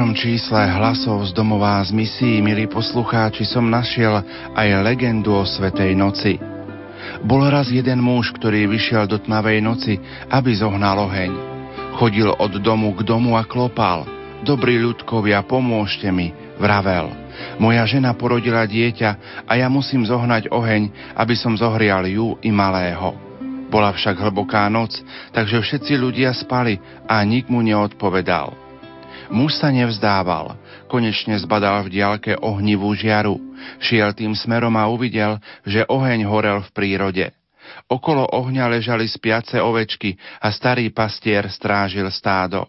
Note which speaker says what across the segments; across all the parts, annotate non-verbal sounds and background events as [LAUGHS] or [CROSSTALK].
Speaker 1: Dnešnom čísle hlasov z domová z misií, milí poslucháči, som našiel aj legendu o Svetej noci. Bol raz jeden muž, ktorý vyšiel do tmavej noci, aby zohnal oheň. Chodil od domu k domu a klopal. Dobrí ľudkovia, pomôžte mi, vravel. Moja žena porodila dieťa a ja musím zohnať oheň, aby som zohrial ju i malého. Bola však hlboká noc, takže všetci ľudia spali a nik mu neodpovedal. Muž sa nevzdával. Konečne zbadal v diaľke ohnivú žiaru. Šiel tým smerom a uvidel, že oheň horel v prírode. Okolo ohňa ležali spiace ovečky a starý pastier strážil stádo.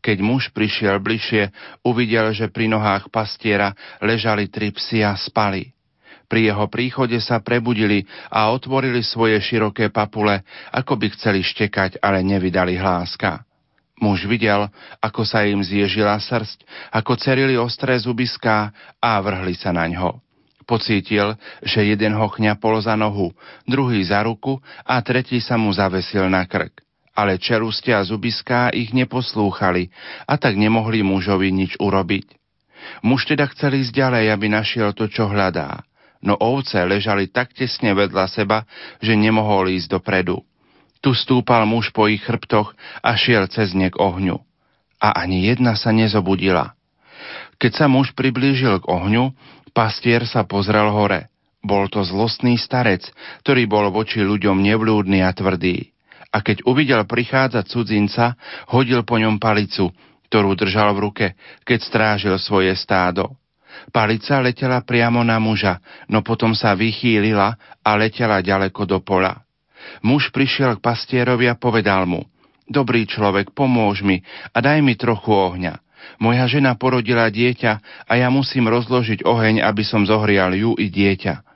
Speaker 1: Keď muž prišiel bližšie, uvidel, že pri nohách pastiera ležali tri psi a spali. Pri jeho príchode sa prebudili a otvorili svoje široké papule, ako by chceli štekať, ale nevydali hláska. Muž videl, ako sa im zježila srst, ako cerili ostré zubiská a vrhli sa na ňo. Pocítil, že jeden ho chňapol za nohu, druhý za ruku a tretí sa mu zavesil na krk. Ale čeluste a zubiská ich neposlúchali a tak nemohli mužovi nič urobiť. Muž teda chcel ísť ďalej, aby našiel to, čo hľadá. No ovce ležali tak tesne vedľa seba, že nemohol ísť dopredu. Tu stúpal muž po ich chrbtoch a šiel cez ne k ohňu. A ani jedna sa nezobudila. Keď sa muž priblížil k ohňu, pastier sa pozrel hore. Bol to zlostný starec, ktorý bol voči ľuďom nevľúdny a tvrdý. A keď uvidel prichádzať cudzinca, hodil po ňom palicu, ktorú držal v ruke, keď strážil svoje stádo. Palica letela priamo na muža, no potom sa vychýlila a letela ďaleko do pola. Muž prišiel k pastierovi a povedal mu, Dobrý človek, pomôž mi a daj mi trochu ohňa. Moja žena porodila dieťa a ja musím rozložiť oheň, aby som zohrial ju i dieťa.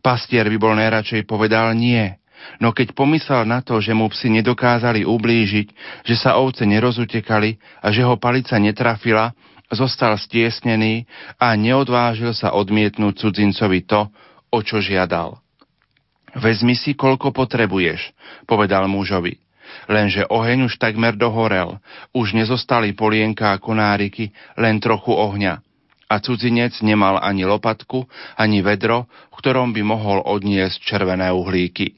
Speaker 1: Pastier by bol najradšej povedal nie, no keď pomyslel na to, že mu psi nedokázali ublížiť, že sa ovce nerozutekali a že ho palica netrafila, zostal stiesnený a neodvážil sa odmietnúť cudzincovi to, o čo žiadal. Vezmi si, koľko potrebuješ, povedal mužovi. Lenže oheň už takmer dohorel, už nezostali polienka a konáriky, len trochu ohňa. A cudzinec nemal ani lopatku, ani vedro, v ktorom by mohol odniesť červené uhlíky.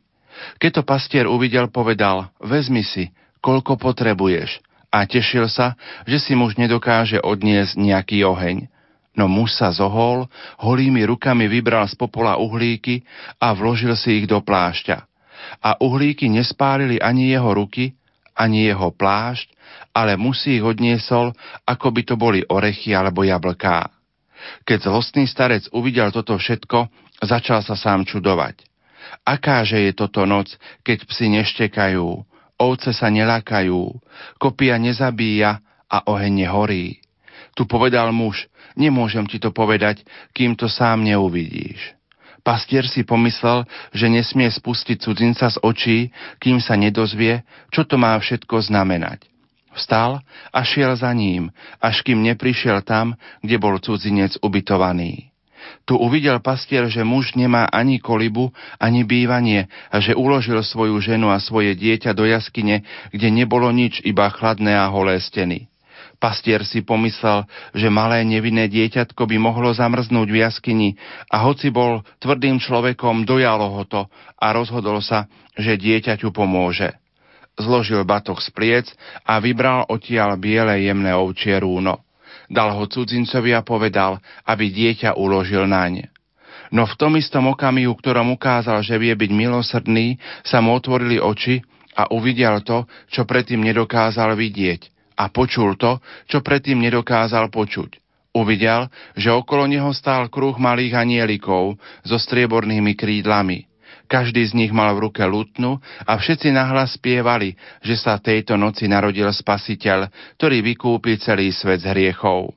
Speaker 1: Keď to pastier uvidel, povedal, vezmi si, koľko potrebuješ. A tešil sa, že si muž nedokáže odniesť nejaký oheň. No muž sa zohol, holými rukami vybral z popola uhlíky a vložil si ich do plášťa. A uhlíky nespálili ani jeho ruky, ani jeho plášť, ale musí ich odniesol, ako by to boli orechy alebo jablká. Keď zlostný starec uvidel toto všetko, začal sa sám čudovať. Akáže je toto noc, keď psi neštekajú, ovce sa nelakajú, kopia nezabíja a oheň nehorí. Tu povedal muž, Nemôžem ti to povedať, kým to sám neuvidíš. Pastier si pomyslel, že nesmie spustiť cudzinca z očí, kým sa nedozvie, čo to má všetko znamenať. Vstal a šiel za ním, až kým neprišiel tam, kde bol cudzinec ubytovaný. Tu uvidel pastier, že muž nemá ani kolibu, ani bývanie a že uložil svoju ženu a svoje dieťa do jaskyne, kde nebolo nič, iba chladné a holé steny. Pastier si pomyslel, že malé nevinné dieťatko by mohlo zamrznúť v jaskyni a hoci bol tvrdým človekom, dojalo ho to a rozhodol sa, že dieťaťu pomôže. Zložil batoh z pliec a vybral odtiaľ biele jemné ovčie rúno. Dal ho cudzincovi a povedal, aby dieťa uložil naň. No v tom istom okamihu, ktorom ukázal, že vie byť milosrdný, sa mu otvorili oči a uvidel to, čo predtým nedokázal vidieť a počul to, čo predtým nedokázal počuť. Uvidel, že okolo neho stál kruh malých anielikov so striebornými krídlami. Každý z nich mal v ruke lutnu a všetci nahlas spievali, že sa tejto noci narodil Spasiteľ, ktorý vykúpi celý svet z hriechov.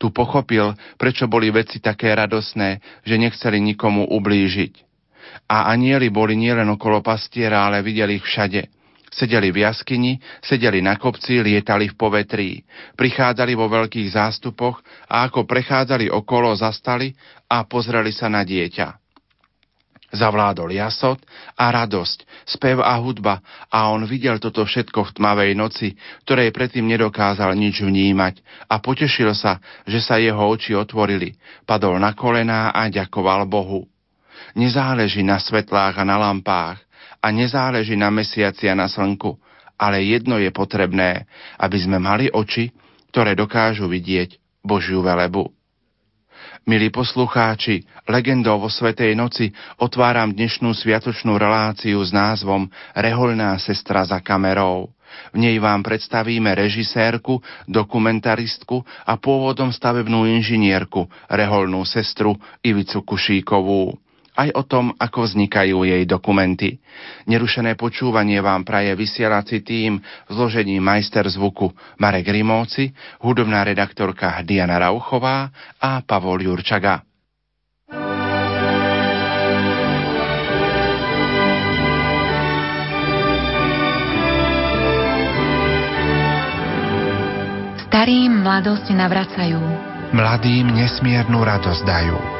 Speaker 1: Tu pochopil, prečo boli veci také radosné, že nechceli nikomu ublížiť. A anieli boli nielen okolo pastiera, ale videli ich všade – Sedeli v jaskyni, sedeli na kopci, lietali v povetrí. Prichádzali vo veľkých zástupoch a ako prechádzali okolo, zastali a pozreli sa na dieťa. Zavládol jasot a radosť, spev a hudba a on videl toto všetko v tmavej noci, ktorej predtým nedokázal nič vnímať a potešil sa, že sa jeho oči otvorili, padol na kolená a ďakoval Bohu. Nezáleží na svetlách a na lampách, a nezáleží na mesiaci a na slnku, ale jedno je potrebné, aby sme mali oči, ktoré dokážu vidieť Božiu velebu. Milí poslucháči, legendou vo Svetej noci otváram dnešnú sviatočnú reláciu s názvom Reholná sestra za kamerou. V nej vám predstavíme režisérku, dokumentaristku a pôvodom stavebnú inžinierku, reholnú sestru Ivicu Kušíkovú aj o tom, ako vznikajú jej dokumenty. Nerušené počúvanie vám praje vysielací tým v zložení majster zvuku Marek Rimóci, hudobná redaktorka Diana Rauchová a Pavol Jurčaga.
Speaker 2: Starým mladosť navracajú.
Speaker 1: Mladým nesmiernu radosť dajú.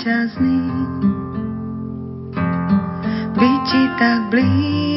Speaker 2: víťazný, byť ti tak blízko.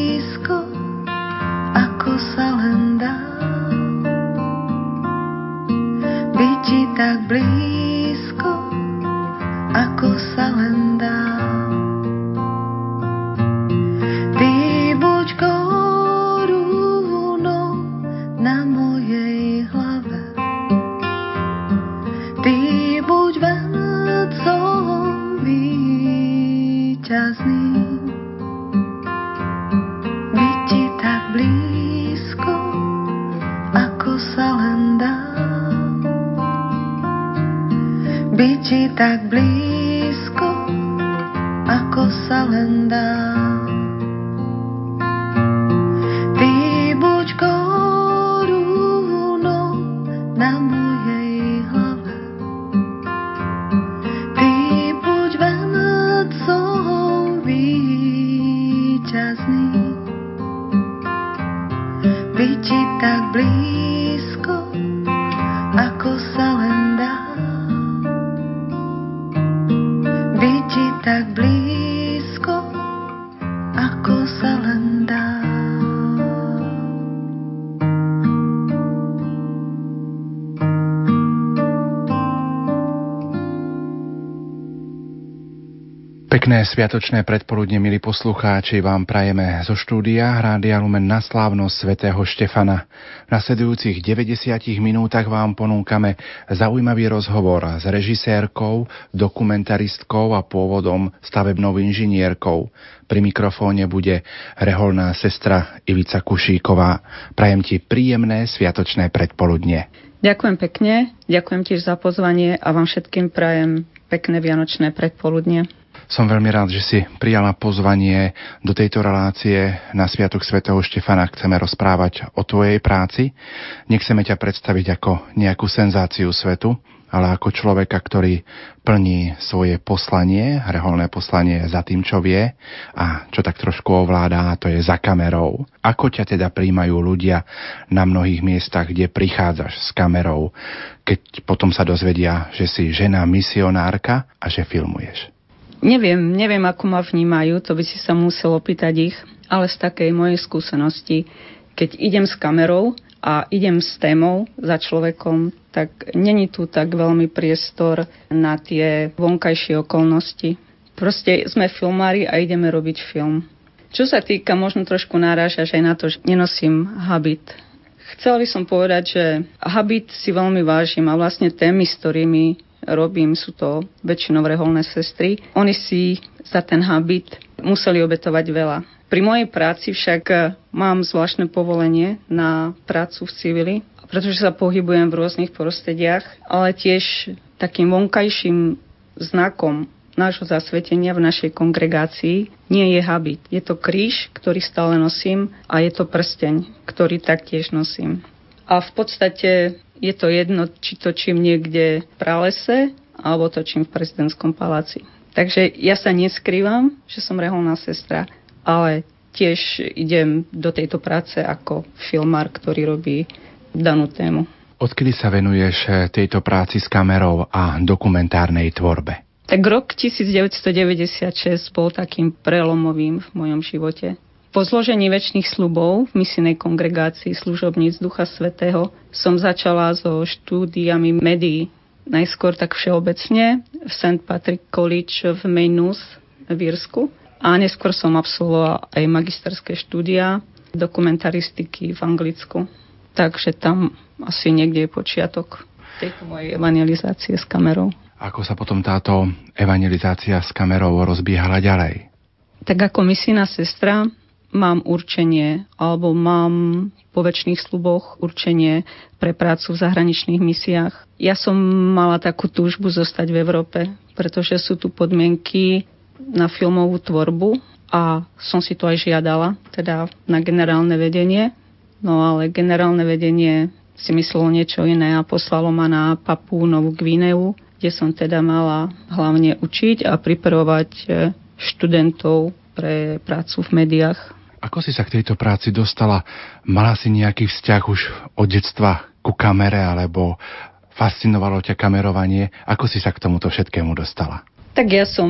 Speaker 3: Pekné sviatočné predpoludne, milí poslucháči, vám prajeme zo štúdia Rádia Lumen na slávnosť svätého Štefana. V nasledujúcich 90 minútach vám ponúkame zaujímavý rozhovor s režisérkou, dokumentaristkou a pôvodom stavebnou inžinierkou. Pri mikrofóne bude reholná sestra Ivica Kušíková. Prajem ti príjemné sviatočné predpoludne.
Speaker 4: Ďakujem pekne, ďakujem tiež za pozvanie a vám všetkým prajem pekné vianočné predpoludne.
Speaker 3: Som veľmi rád, že si prijala pozvanie do tejto relácie na Sviatok svätého Štefana. Chceme rozprávať o tvojej práci. Nechceme ťa predstaviť ako nejakú senzáciu svetu, ale ako človeka, ktorý plní svoje poslanie, reholné poslanie za tým, čo vie a čo tak trošku ovládá, to je za kamerou. Ako ťa teda príjmajú ľudia na mnohých miestach, kde prichádzaš s kamerou, keď potom sa dozvedia, že si žena misionárka a že filmuješ?
Speaker 4: Neviem, neviem, ako ma vnímajú, to by si sa musel opýtať ich, ale z takej mojej skúsenosti, keď idem s kamerou a idem s témou za človekom, tak není tu tak veľmi priestor na tie vonkajšie okolnosti. Proste sme filmári a ideme robiť film. Čo sa týka, možno trošku náražaš aj na to, že nenosím habit. Chcela by som povedať, že habit si veľmi vážim a vlastne témy, s ktorými robím, sú to väčšinou reholné sestry. Oni si za ten habit museli obetovať veľa. Pri mojej práci však mám zvláštne povolenie na prácu v civili, pretože sa pohybujem v rôznych prostrediach, ale tiež takým vonkajším znakom nášho zasvetenia v našej kongregácii nie je habit. Je to kríž, ktorý stále nosím a je to prsteň, ktorý taktiež nosím. A v podstate je to jedno, či točím niekde v pralese, alebo točím v prezidentskom paláci. Takže ja sa neskrývam, že som reholná sestra, ale tiež idem do tejto práce ako filmár, ktorý robí danú tému.
Speaker 3: Odkedy sa venuješ eh, tejto práci s kamerou a dokumentárnej tvorbe?
Speaker 4: Tak rok 1996 bol takým prelomovým v mojom živote. Po zložení väčšných slubov v misijnej kongregácii služobníc Ducha Svetého som začala so štúdiami médií. Najskôr tak všeobecne v St. Patrick College v Maynooth v Írsku a neskôr som absolvovala aj magisterské štúdia dokumentaristiky v Anglicku. Takže tam asi niekde je počiatok tejto mojej evangelizácie s kamerou.
Speaker 3: Ako sa potom táto evangelizácia s kamerou rozbiehala ďalej?
Speaker 4: Tak ako misijná sestra mám určenie alebo mám po väčšných sluboch určenie pre prácu v zahraničných misiách. Ja som mala takú túžbu zostať v Európe, pretože sú tu podmienky na filmovú tvorbu a som si to aj žiadala, teda na generálne vedenie. No ale generálne vedenie si myslelo niečo iné a poslalo ma na Papu Novú Gvineu, kde som teda mala hlavne učiť a pripravovať eh, študentov pre prácu v médiách
Speaker 3: ako si sa k tejto práci dostala? Mala si nejaký vzťah už od detstva ku kamere, alebo fascinovalo ťa kamerovanie? Ako si sa k tomuto všetkému dostala?
Speaker 4: Tak ja som,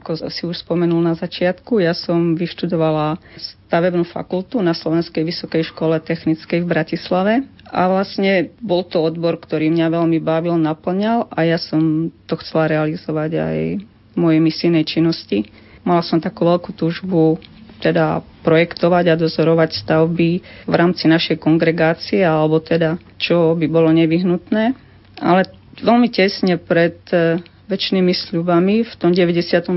Speaker 4: ako si už spomenul na začiatku, ja som vyštudovala stavebnú fakultu na Slovenskej vysokej škole technickej v Bratislave a vlastne bol to odbor, ktorý mňa veľmi bavil, naplňal a ja som to chcela realizovať aj v mojej misijnej činnosti. Mala som takú veľkú túžbu teda projektovať a dozorovať stavby v rámci našej kongregácie, alebo teda čo by bolo nevyhnutné. Ale veľmi tesne pred e, väčšnými sľubami v tom 96.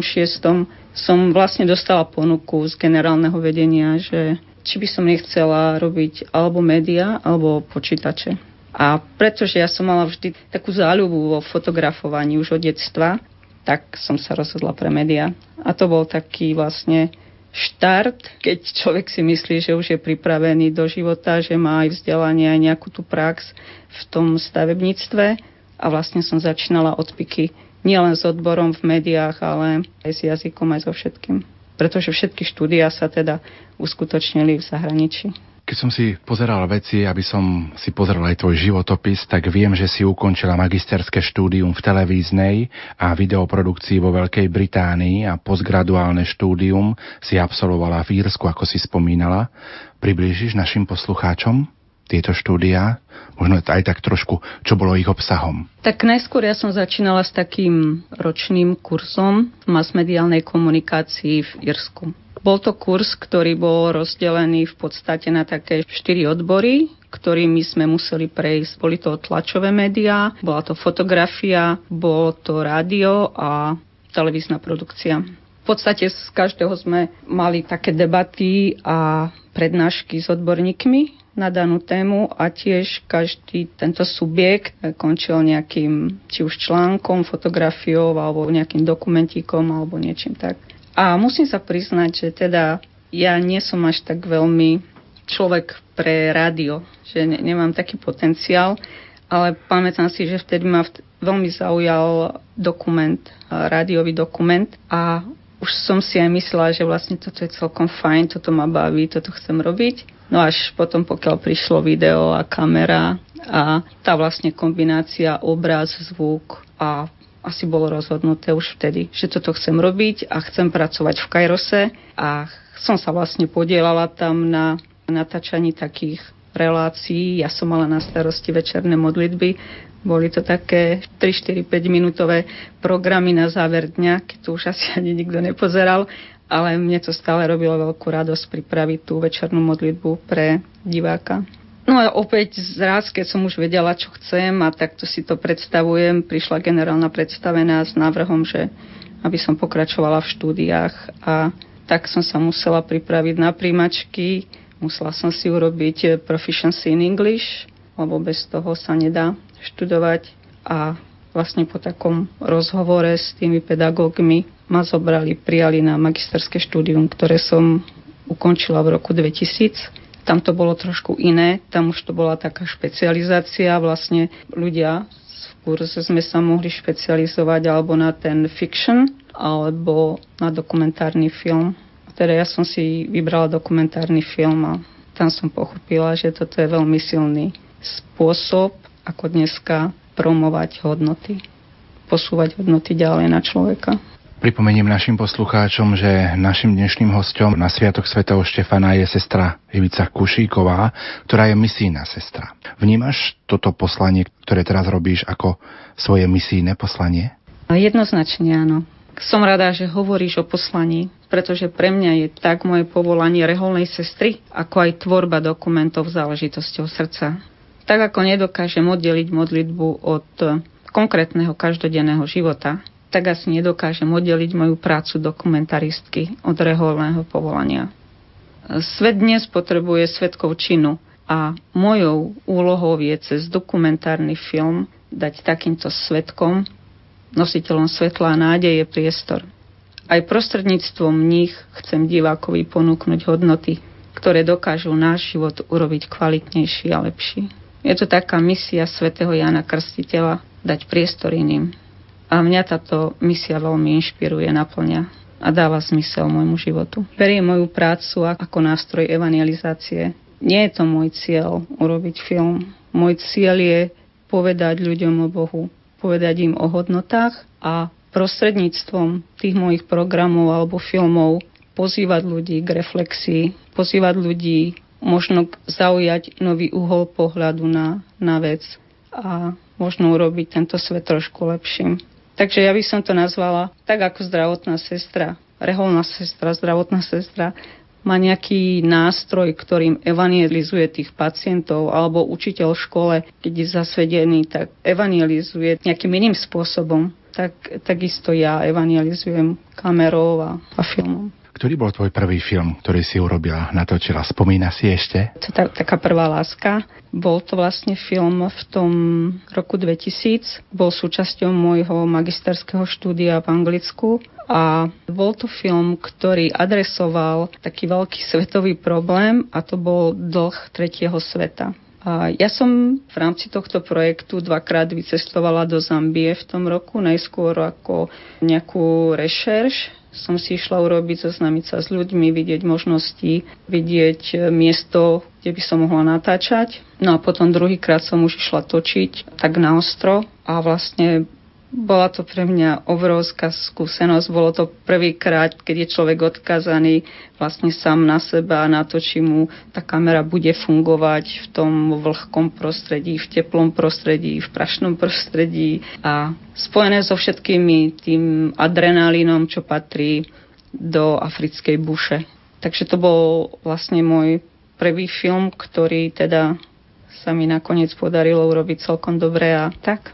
Speaker 4: som vlastne dostala ponuku z generálneho vedenia, že či by som nechcela robiť alebo média, alebo počítače. A pretože ja som mala vždy takú záľubu vo fotografovaní už od detstva, tak som sa rozhodla pre média. A to bol taký vlastne štart, keď človek si myslí, že už je pripravený do života, že má aj vzdelanie, aj nejakú tú prax v tom stavebníctve. A vlastne som začínala od piky nielen s odborom v médiách, ale aj s jazykom, aj so všetkým. Pretože všetky štúdia sa teda uskutočnili v zahraničí.
Speaker 3: Keď som si pozeral veci, aby som si pozrel aj tvoj životopis, tak viem, že si ukončila magisterské štúdium v televíznej a videoprodukcii vo Veľkej Británii a postgraduálne štúdium si absolvovala v Írsku, ako si spomínala. Priblížiš našim poslucháčom? tieto štúdia? Možno aj tak trošku, čo bolo ich obsahom?
Speaker 4: Tak najskôr ja som začínala s takým ročným kurzom masmediálnej komunikácii v Irsku. Bol to kurz, ktorý bol rozdelený v podstate na také štyri odbory, ktorými sme museli prejsť. Boli to tlačové médiá, bola to fotografia, bolo to rádio a televízna produkcia. V podstate z každého sme mali také debaty a prednášky s odborníkmi na danú tému a tiež každý tento subjekt končil nejakým či už článkom, fotografiou alebo nejakým dokumentíkom alebo niečím tak. A musím sa priznať, že teda ja nie som až tak veľmi človek pre rádio, že ne, nemám taký potenciál, ale pamätám si, že vtedy ma vt- veľmi zaujal dokument, rádiový dokument a už som si aj myslela, že vlastne toto je celkom fajn, toto ma baví, toto chcem robiť. No až potom, pokiaľ prišlo video a kamera a tá vlastne kombinácia obraz, zvuk a asi bolo rozhodnuté už vtedy, že toto chcem robiť a chcem pracovať v Kajrose a som sa vlastne podielala tam na natáčaní takých relácií. Ja som mala na starosti večerné modlitby. Boli to také 3, 4, 5 minútové programy na záver dňa, keď to už asi [LAUGHS] ani nikto nepozeral, ale mne to stále robilo veľkú radosť pripraviť tú večernú modlitbu pre diváka. No a opäť zraz, keď som už vedela, čo chcem a takto si to predstavujem, prišla generálna predstavená s návrhom, že aby som pokračovala v štúdiách a tak som sa musela pripraviť na príjmačky, musela som si urobiť proficiency in English, lebo bez toho sa nedá študovať. A vlastne po takom rozhovore s tými pedagógmi ma zobrali, prijali na magisterské štúdium, ktoré som ukončila v roku 2000 tam to bolo trošku iné, tam už to bola taká špecializácia, vlastne ľudia v kurze sme sa mohli špecializovať alebo na ten fiction, alebo na dokumentárny film. Teda ja som si vybrala dokumentárny film a tam som pochopila, že toto je veľmi silný spôsob, ako dneska promovať hodnoty, posúvať hodnoty ďalej na človeka.
Speaker 3: Pripomeniem našim poslucháčom, že našim dnešným hostom na Sviatok svätého Štefana je sestra Ivica Kušíková, ktorá je misijná sestra. Vnímaš toto poslanie, ktoré teraz robíš, ako svoje misijné poslanie?
Speaker 4: Jednoznačne áno. Som rada, že hovoríš o poslaní, pretože pre mňa je tak moje povolanie reholnej sestry, ako aj tvorba dokumentov záležitosťou srdca. Tak ako nedokážem oddeliť modlitbu od konkrétneho každodenného života, tak asi nedokážem oddeliť moju prácu dokumentaristky od reholného povolania. Svet dnes potrebuje svetkov činu a mojou úlohou je cez dokumentárny film dať takýmto svetkom, nositeľom svetla a nádeje priestor. Aj prostredníctvom nich chcem divákovi ponúknuť hodnoty, ktoré dokážu náš život urobiť kvalitnejší a lepší. Je to taká misia svätého Jana Krstiteľa dať priestor iným. A mňa táto misia veľmi inšpiruje, naplňa a dáva zmysel môjmu životu. Beriem moju prácu ako nástroj evangelizácie. Nie je to môj cieľ urobiť film. Môj cieľ je povedať ľuďom o Bohu, povedať im o hodnotách a prostredníctvom tých mojich programov alebo filmov pozývať ľudí k reflexii, pozývať ľudí možno zaujať nový uhol pohľadu na, na vec a možno urobiť tento svet trošku lepším. Takže ja by som to nazvala tak ako zdravotná sestra, reholná sestra, zdravotná sestra má nejaký nástroj, ktorým evangelizuje tých pacientov, alebo učiteľ v škole, keď je zasvedený, tak evangelizuje nejakým iným spôsobom. Tak, takisto ja evangelizujem kamerou a, a filmom.
Speaker 3: Ktorý bol tvoj prvý film, ktorý si urobila, natočila? Spomína si ešte?
Speaker 4: To tá, taká prvá láska. Bol to vlastne film v tom roku 2000. Bol súčasťou môjho magisterského štúdia v Anglicku a bol to film, ktorý adresoval taký veľký svetový problém a to bol dlh tretieho sveta. Ja som v rámci tohto projektu dvakrát vycestovala do Zambie v tom roku, najskôr ako nejakú rešerš som si išla urobiť, zoznámiť sa s ľuďmi, vidieť možnosti, vidieť e, miesto, kde by som mohla natáčať. No a potom druhýkrát som už išla točiť tak na ostro a vlastne bola to pre mňa obrovská skúsenosť. Bolo to prvýkrát, keď je človek odkazaný vlastne sám na seba a na to, či mu tá kamera bude fungovať v tom vlhkom prostredí, v teplom prostredí, v prašnom prostredí a spojené so všetkými tým adrenalínom, čo patrí do africkej buše. Takže to bol vlastne môj prvý film, ktorý teda sa mi nakoniec podarilo urobiť celkom dobre a tak.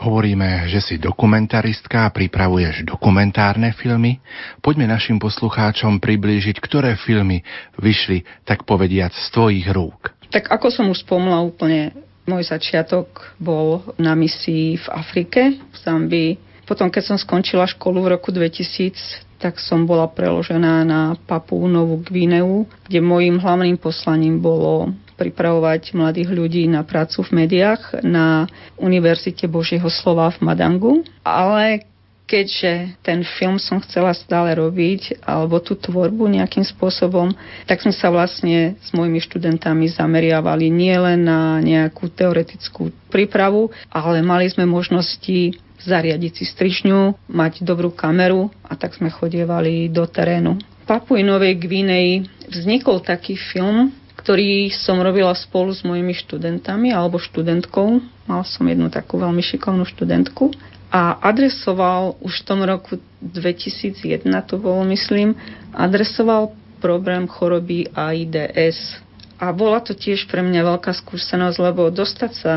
Speaker 3: Hovoríme, že si dokumentaristka a pripravuješ dokumentárne filmy. Poďme našim poslucháčom priblížiť, ktoré filmy vyšli, tak povediac, z tvojich rúk.
Speaker 4: Tak ako som už spomla úplne, môj začiatok bol na misii v Afrike, v Zambii. Potom, keď som skončila školu v roku 2000, tak som bola preložená na Papu Novú Gvineu, kde môjim hlavným poslaním bolo pripravovať mladých ľudí na prácu v médiách na Univerzite Božieho slova v Madangu, ale keďže ten film som chcela stále robiť, alebo tú tvorbu nejakým spôsobom, tak sme sa vlastne s mojimi študentami zameriavali nielen na nejakú teoretickú prípravu, ale mali sme možnosti zariadiť si strižňu, mať dobrú kameru a tak sme chodievali do terénu. V Papuji Novej Gvineji vznikol taký film, ktorý som robila spolu s mojimi študentami alebo študentkou. Mal som jednu takú veľmi šikovnú študentku a adresoval už v tom roku 2001, to bolo myslím, adresoval problém choroby AIDS. A bola to tiež pre mňa veľká skúsenosť, lebo dostať sa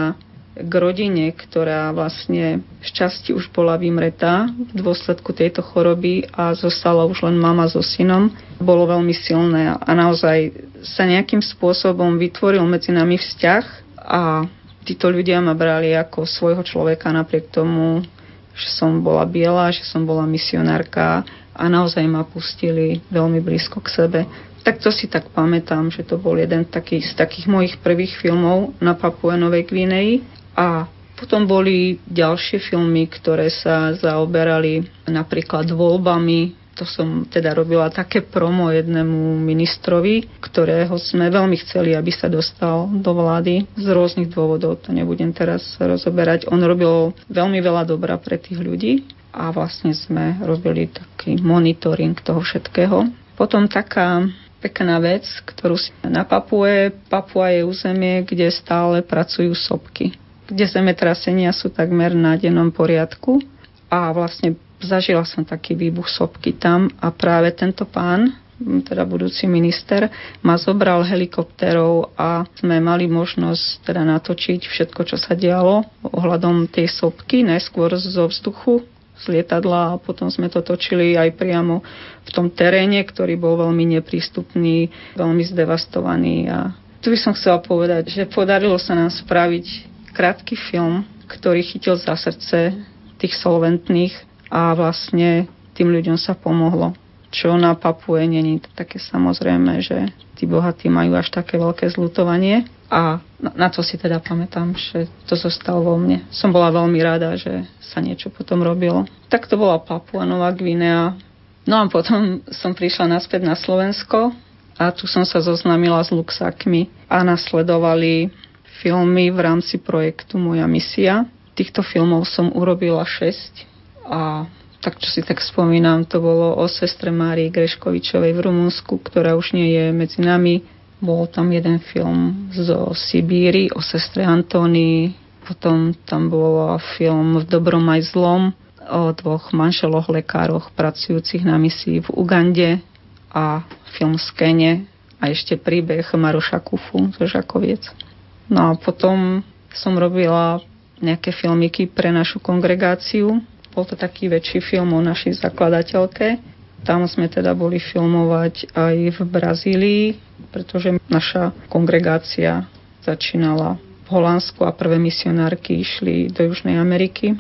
Speaker 4: k rodine, ktorá vlastne šťastie už bola vymretá v dôsledku tejto choroby a zostala už len mama so synom, bolo veľmi silné a naozaj sa nejakým spôsobom vytvoril medzi nami vzťah a títo ľudia ma brali ako svojho človeka napriek tomu, že som bola biela, že som bola misionárka a naozaj ma pustili veľmi blízko k sebe. Tak to si tak pamätám, že to bol jeden taký, z takých mojich prvých filmov na Papue Novej Gvineji a potom boli ďalšie filmy, ktoré sa zaoberali napríklad voľbami. To som teda robila také promo jednému ministrovi, ktorého sme veľmi chceli, aby sa dostal do vlády z rôznych dôvodov. To nebudem teraz rozoberať. On robil veľmi veľa dobra pre tých ľudí a vlastne sme robili taký monitoring toho všetkého. Potom taká pekná vec, ktorú si na Papue. Papua je územie, kde stále pracujú sopky kde zemetrasenia sú takmer na dennom poriadku. A vlastne zažila som taký výbuch sopky tam a práve tento pán, teda budúci minister, ma zobral helikopterov a sme mali možnosť teda natočiť všetko, čo sa dialo ohľadom tej sopky, najskôr zo vzduchu, z lietadla a potom sme to točili aj priamo v tom teréne, ktorý bol veľmi neprístupný, veľmi zdevastovaný. A tu by som chcela povedať, že podarilo sa nám spraviť krátky film, ktorý chytil za srdce tých solventných a vlastne tým ľuďom sa pomohlo. Čo na Papue není také samozrejme, že tí bohatí majú až také veľké zlutovanie a na to si teda pamätám, že to zostalo vo mne. Som bola veľmi rada, že sa niečo potom robilo. Tak to bola Papua Nová Gvinea. No a potom som prišla naspäť na Slovensko a tu som sa zoznámila s Luxakmi a nasledovali filmy v rámci projektu Moja misia. Týchto filmov som urobila 6 a tak čo si tak spomínam, to bolo o sestre Márii Greškovičovej v Rumunsku, ktorá už nie je medzi nami. Bol tam jeden film zo Sibíry o sestre Antónii, potom tam bol film V dobrom aj zlom o dvoch manželoch lekároch pracujúcich na misii v Ugande a film z Kene a ešte príbeh Maroša Kufu zo Žakoviec. No a potom som robila nejaké filmiky pre našu kongregáciu. Bol to taký väčší film o našej zakladateľke. Tam sme teda boli filmovať aj v Brazílii, pretože naša kongregácia začínala v Holandsku a prvé misionárky išli do Južnej Ameriky.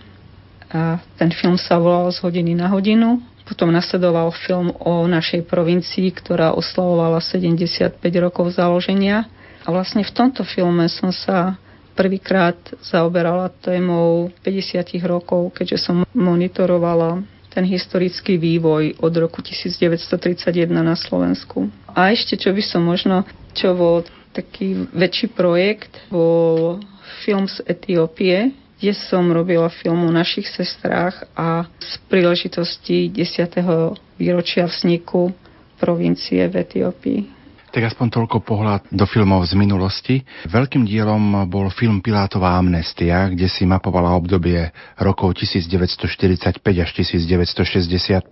Speaker 4: A ten film sa volal Z hodiny na hodinu. Potom nasledoval film o našej provincii, ktorá oslavovala 75 rokov založenia a vlastne v tomto filme som sa prvýkrát zaoberala témou 50 rokov, keďže som monitorovala ten historický vývoj od roku 1931 na Slovensku. A ešte, čo by som možno, čo bol taký väčší projekt, bol film z Etiópie, kde som robila film o našich sestrách a z príležitosti 10. výročia vzniku provincie v Etiópii.
Speaker 3: Tak aspoň toľko pohľad do filmov z minulosti. Veľkým dielom bol film Pilátová amnestia, kde si mapovala obdobie rokov 1945 až 1965.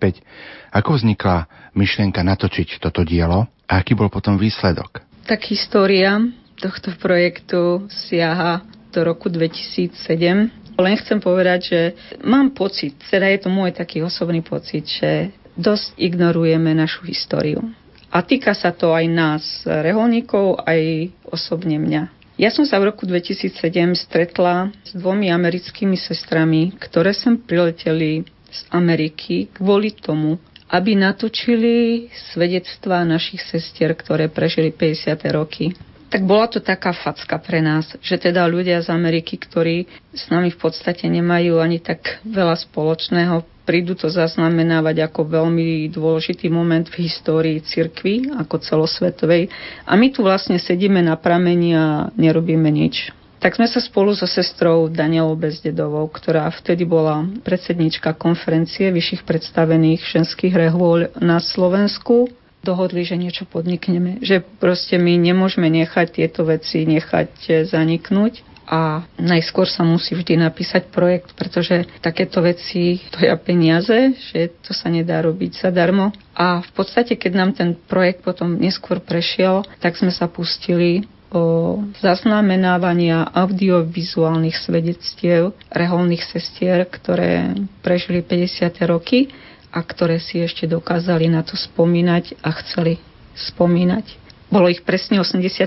Speaker 3: Ako vznikla myšlienka natočiť toto dielo a aký bol potom výsledok?
Speaker 4: Tak história tohto projektu siaha do roku 2007. Len chcem povedať, že mám pocit, teda je to môj taký osobný pocit, že dosť ignorujeme našu históriu a týka sa to aj nás, reholníkov, aj osobne mňa. Ja som sa v roku 2007 stretla s dvomi americkými sestrami, ktoré sem prileteli z Ameriky kvôli tomu, aby natočili svedectvá našich sestier, ktoré prežili 50. roky. Tak bola to taká facka pre nás, že teda ľudia z Ameriky, ktorí s nami v podstate nemajú ani tak veľa spoločného, prídu to zaznamenávať ako veľmi dôležitý moment v histórii cirkvy, ako celosvetovej. A my tu vlastne sedíme na pramení a nerobíme nič. Tak sme sa spolu so sestrou Danielou Bezdedovou, ktorá vtedy bola predsednička konferencie vyšších predstavených ženských rehôľ na Slovensku, dohodli, že niečo podnikneme. Že proste my nemôžeme nechať tieto veci nechať zaniknúť a najskôr sa musí vždy napísať projekt, pretože takéto veci to je peniaze, že to sa nedá robiť zadarmo. A v podstate, keď nám ten projekt potom neskôr prešiel, tak sme sa pustili o zaznamenávania audiovizuálnych svedectiev reholných sestier, ktoré prežili 50. roky a ktoré si ešte dokázali na to spomínať a chceli spomínať. Bolo ich presne 84,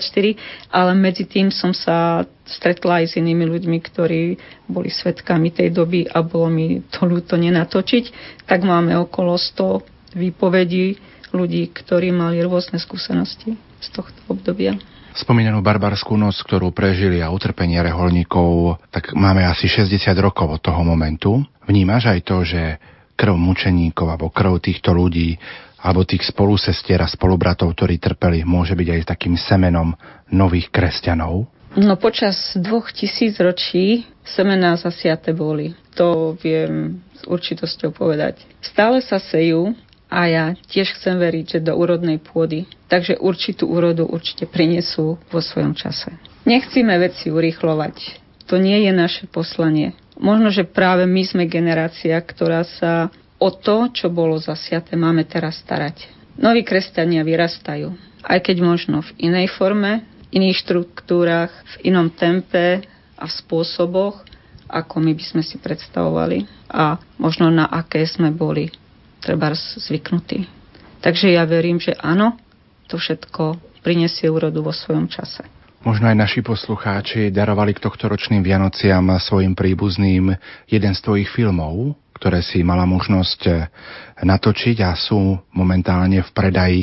Speaker 4: ale medzi tým som sa stretla aj s inými ľuďmi, ktorí boli svetkami tej doby a bolo mi to ľúto nenatočiť. Tak máme okolo 100 výpovedí ľudí, ktorí mali rôzne skúsenosti z tohto obdobia.
Speaker 3: Spomínanú barbarskú noc, ktorú prežili a utrpenie reholníkov, tak máme asi 60 rokov od toho momentu. Vnímaš aj to, že krv mučeníkov alebo krv týchto ľudí alebo tých spolusestier a spolubratov, ktorí trpeli, môže byť aj takým semenom nových kresťanov?
Speaker 4: No počas dvoch tisíc ročí semená zasiate boli. To viem s určitosťou povedať. Stále sa sejú a ja tiež chcem veriť, že do úrodnej pôdy. Takže určitú úrodu určite prinesú vo svojom čase. Nechcíme veci urýchlovať. To nie je naše poslanie. Možno, že práve my sme generácia, ktorá sa o to, čo bolo zasiaté, máme teraz starať. Noví kresťania vyrastajú, aj keď možno v inej forme, iných štruktúrach, v inom tempe a v spôsoboch, ako my by sme si predstavovali a možno na aké sme boli treba zvyknutí. Takže ja verím, že áno, to všetko prinesie úrodu vo svojom čase.
Speaker 3: Možno aj naši poslucháči darovali k tohto ročným Vianociam svojim príbuzným jeden z tvojich filmov, ktoré si mala možnosť eh, natočiť a sú momentálne v predaji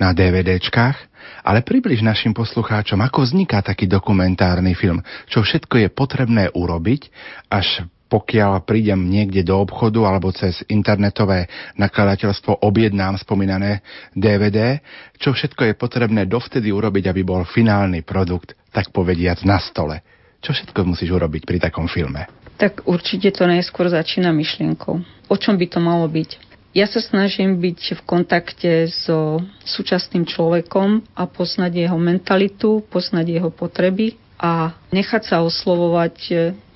Speaker 3: na DVDčkách. Ale približ našim poslucháčom, ako vzniká taký dokumentárny film, čo všetko je potrebné urobiť, až pokiaľ prídem niekde do obchodu alebo cez internetové nakladateľstvo objednám spomínané DVD, čo všetko je potrebné dovtedy urobiť, aby bol finálny produkt, tak povediac, na stole. Čo všetko musíš urobiť pri takom filme?
Speaker 4: Tak určite to najskôr začína myšlienkou. O čom by to malo byť? Ja sa snažím byť v kontakte so súčasným človekom a poznať jeho mentalitu, poznať jeho potreby a nechať sa oslovovať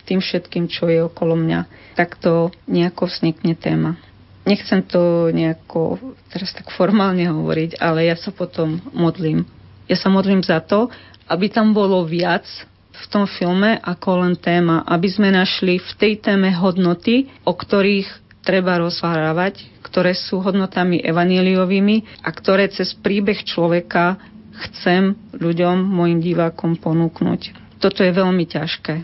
Speaker 4: tým všetkým, čo je okolo mňa. Takto nejako vznikne téma. Nechcem to nejako teraz tak formálne hovoriť, ale ja sa potom modlím. Ja sa modlím za to, aby tam bolo viac v tom filme ako len téma, aby sme našli v tej téme hodnoty, o ktorých treba rozvárávať, ktoré sú hodnotami evaníliovými a ktoré cez príbeh človeka chcem ľuďom, mojim divákom ponúknuť. Toto je veľmi ťažké.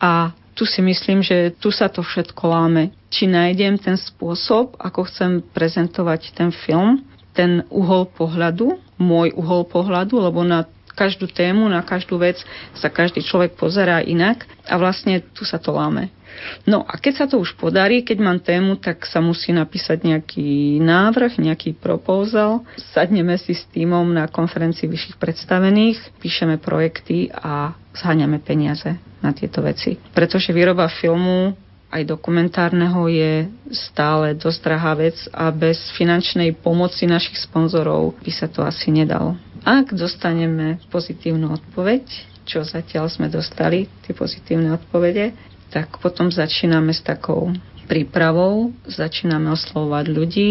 Speaker 4: A tu si myslím, že tu sa to všetko láme. Či nájdem ten spôsob, ako chcem prezentovať ten film, ten uhol pohľadu, môj uhol pohľadu, lebo na každú tému, na každú vec sa každý človek pozerá inak a vlastne tu sa to láme. No a keď sa to už podarí, keď mám tému, tak sa musí napísať nejaký návrh, nejaký proposal. Sadneme si s týmom na konferencii vyšších predstavených, píšeme projekty a zháňame peniaze. na tieto veci. Pretože výroba filmu aj dokumentárneho je stále dosť drahá vec a bez finančnej pomoci našich sponzorov by sa to asi nedalo. Ak dostaneme pozitívnu odpoveď, čo zatiaľ sme dostali, tie pozitívne odpovede, tak potom začíname s takou prípravou, začíname oslovovať ľudí,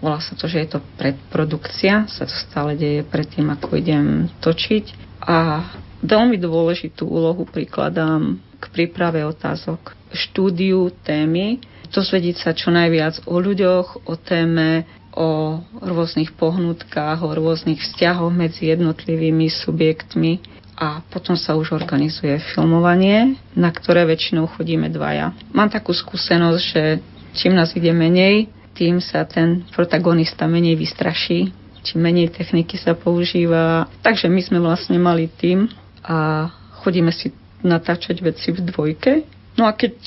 Speaker 4: volá sa to, že je to predprodukcia, sa to stále deje predtým, ako idem točiť. A veľmi dôležitú úlohu prikladám k príprave otázok, štúdiu témy, dozvedieť sa čo najviac o ľuďoch, o téme, o rôznych pohnutkách, o rôznych vzťahoch medzi jednotlivými subjektmi a potom sa už organizuje filmovanie, na ktoré väčšinou chodíme dvaja. Mám takú skúsenosť, že čím nás ide menej, tým sa ten protagonista menej vystraší, čím menej techniky sa používa. Takže my sme vlastne mali tým a chodíme si natáčať veci v dvojke. No a keď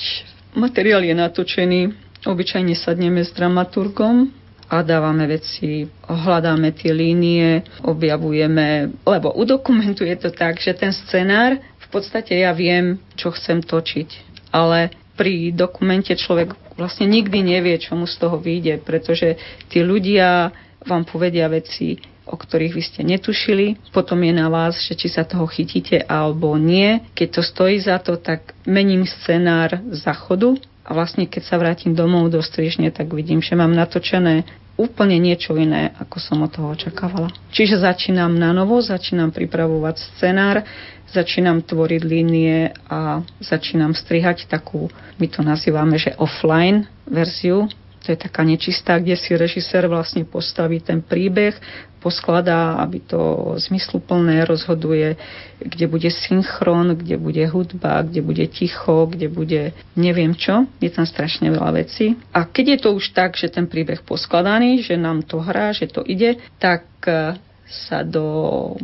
Speaker 4: materiál je natočený, obyčajne sadneme s dramaturgom dávame veci, hľadáme tie línie, objavujeme, lebo udokumentuje to tak, že ten scenár, v podstate ja viem, čo chcem točiť, ale pri dokumente človek vlastne nikdy nevie, čo mu z toho vyjde, pretože tí ľudia vám povedia veci, o ktorých vy ste netušili. Potom je na vás, že či sa toho chytíte alebo nie. Keď to stojí za to, tak mením scenár záchodu a vlastne keď sa vrátim domov do strižne, tak vidím, že mám natočené úplne niečo iné, ako som od toho očakávala. Čiže začínam na novo, začínam pripravovať scenár, začínam tvoriť línie a začínam strihať takú, my to nazývame, že offline verziu, to je taká nečistá, kde si režisér vlastne postaví ten príbeh, poskladá, aby to zmysluplné rozhoduje, kde bude synchron, kde bude hudba, kde bude ticho, kde bude neviem čo. Je tam strašne veľa vecí. A keď je to už tak, že ten príbeh poskladaný, že nám to hrá, že to ide, tak e, sa do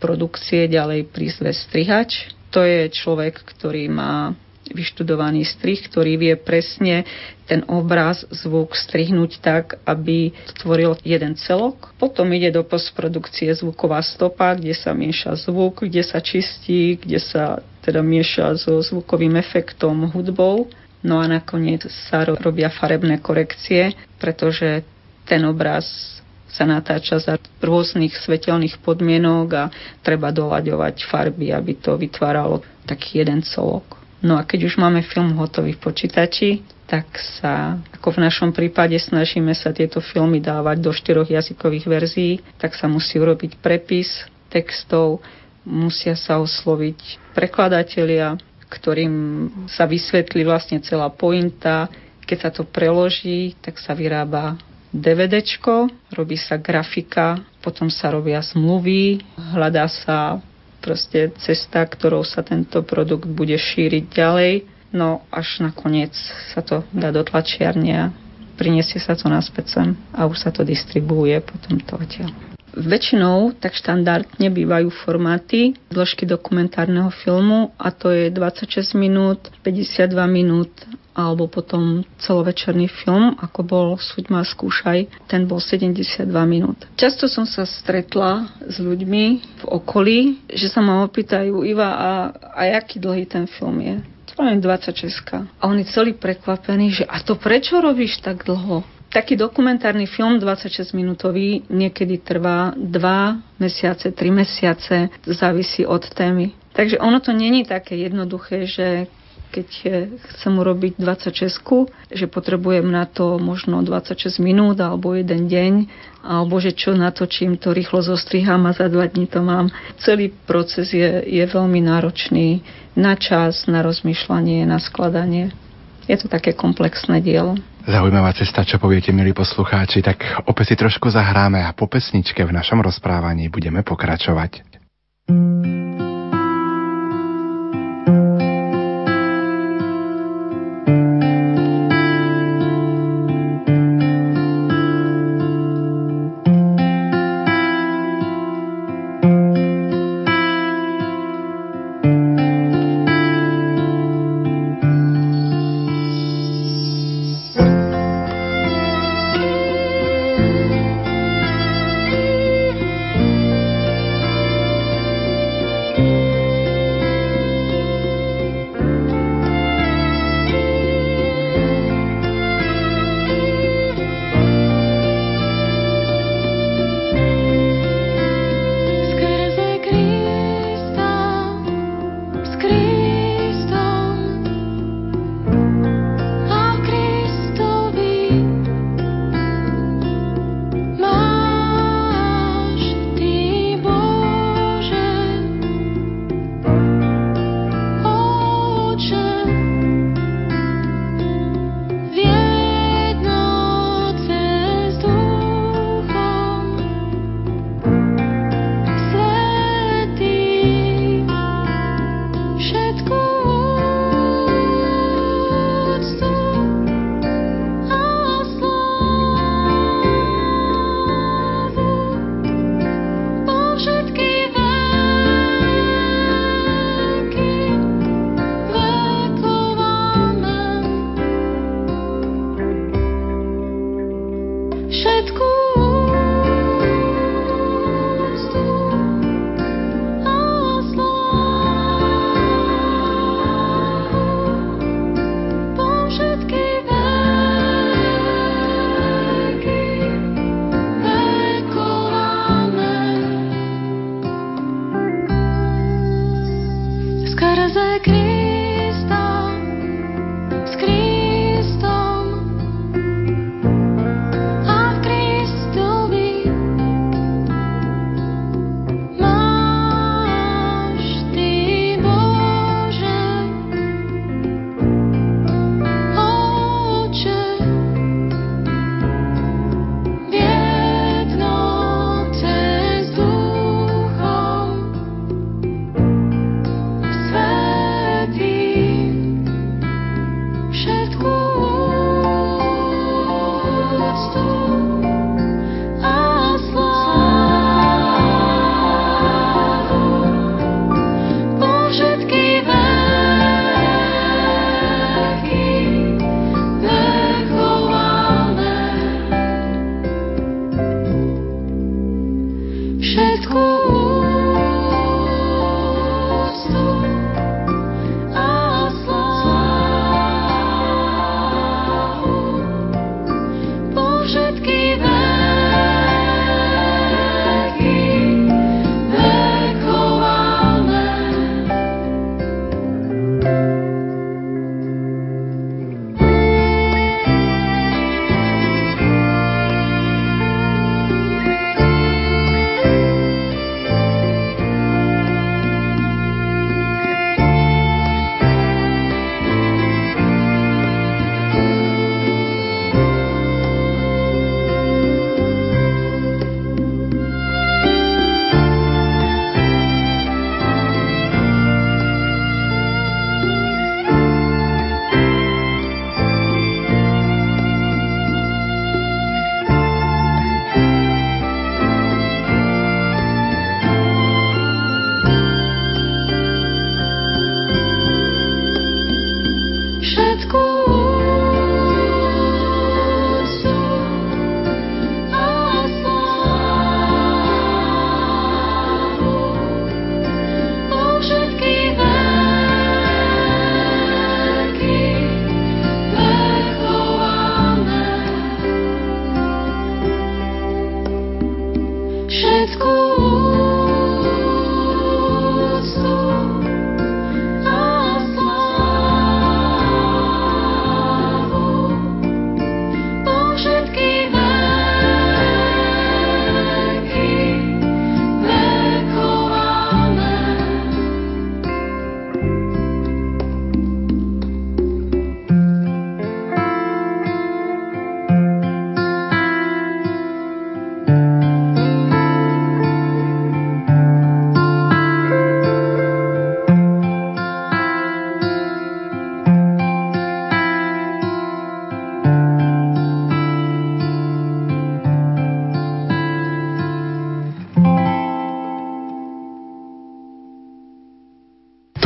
Speaker 4: produkcie ďalej prizve strihač. To je človek, ktorý má vyštudovaný strih, ktorý vie presne ten obraz, zvuk strihnúť tak, aby tvoril jeden celok. Potom ide do postprodukcie zvuková stopa, kde sa mieša zvuk, kde sa čistí, kde sa teda mieša so zvukovým efektom, hudbou. No a nakoniec sa robia farebné korekcie, pretože ten obraz sa natáča za rôznych svetelných podmienok a treba doľaďovať farby, aby to vytváralo taký jeden celok. No a keď už máme film hotový v počítači, tak sa, ako v našom prípade, snažíme sa tieto filmy dávať do štyroch jazykových verzií, tak sa musí urobiť prepis textov, musia sa osloviť prekladatelia, ktorým sa vysvetlí vlastne celá pointa. Keď sa to preloží, tak sa vyrába DVDčko, robí sa grafika, potom sa robia zmluvy, hľadá sa proste cesta, ktorou sa tento produkt bude šíriť ďalej. No až nakoniec sa to dá do tlačiarne a priniesie sa to naspäť sem a už sa to distribuuje potom to odtiaľ. Väčšinou tak štandardne bývajú formáty dĺžky dokumentárneho filmu a to je 26 minút, 52 minút alebo potom celovečerný film, ako bol Suď ma skúšaj, ten bol 72 minút. Často som sa stretla s ľuďmi v okolí, že sa ma opýtajú, Iva, a, a aký dlhý ten film je? Spravím 26. A oni celý prekvapení, že a to prečo robíš tak dlho? Taký dokumentárny film 26 minútový niekedy trvá 2 mesiace, 3 mesiace, závisí od témy. Takže ono to není také jednoduché, že keď chcem urobiť 26, že potrebujem na to možno 26 minút alebo jeden deň, alebo že čo natočím, to rýchlo zostriham a za dva dní to mám. Celý proces je, je veľmi náročný na čas, na rozmýšľanie, na skladanie. Je to také komplexné dielo.
Speaker 3: Zaujímavá cesta, čo poviete, milí poslucháči, tak opäť si trošku zahráme a po pesničke v našom rozprávaní budeme pokračovať. thank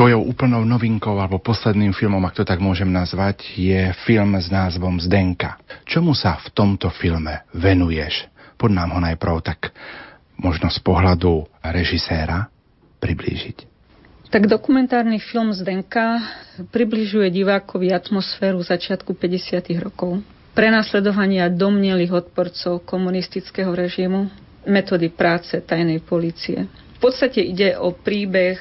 Speaker 3: úplnou novinkou alebo posledným filmom, ak to tak môžem nazvať, je film s názvom Zdenka. Čomu sa v tomto filme venuješ? Pod nám ho najprv tak možno z pohľadu režiséra priblížiť.
Speaker 4: Tak dokumentárny film Zdenka približuje divákovi atmosféru začiatku 50. rokov. Prenasledovania domnelých odporcov komunistického režimu, metódy práce tajnej policie. V podstate ide o príbeh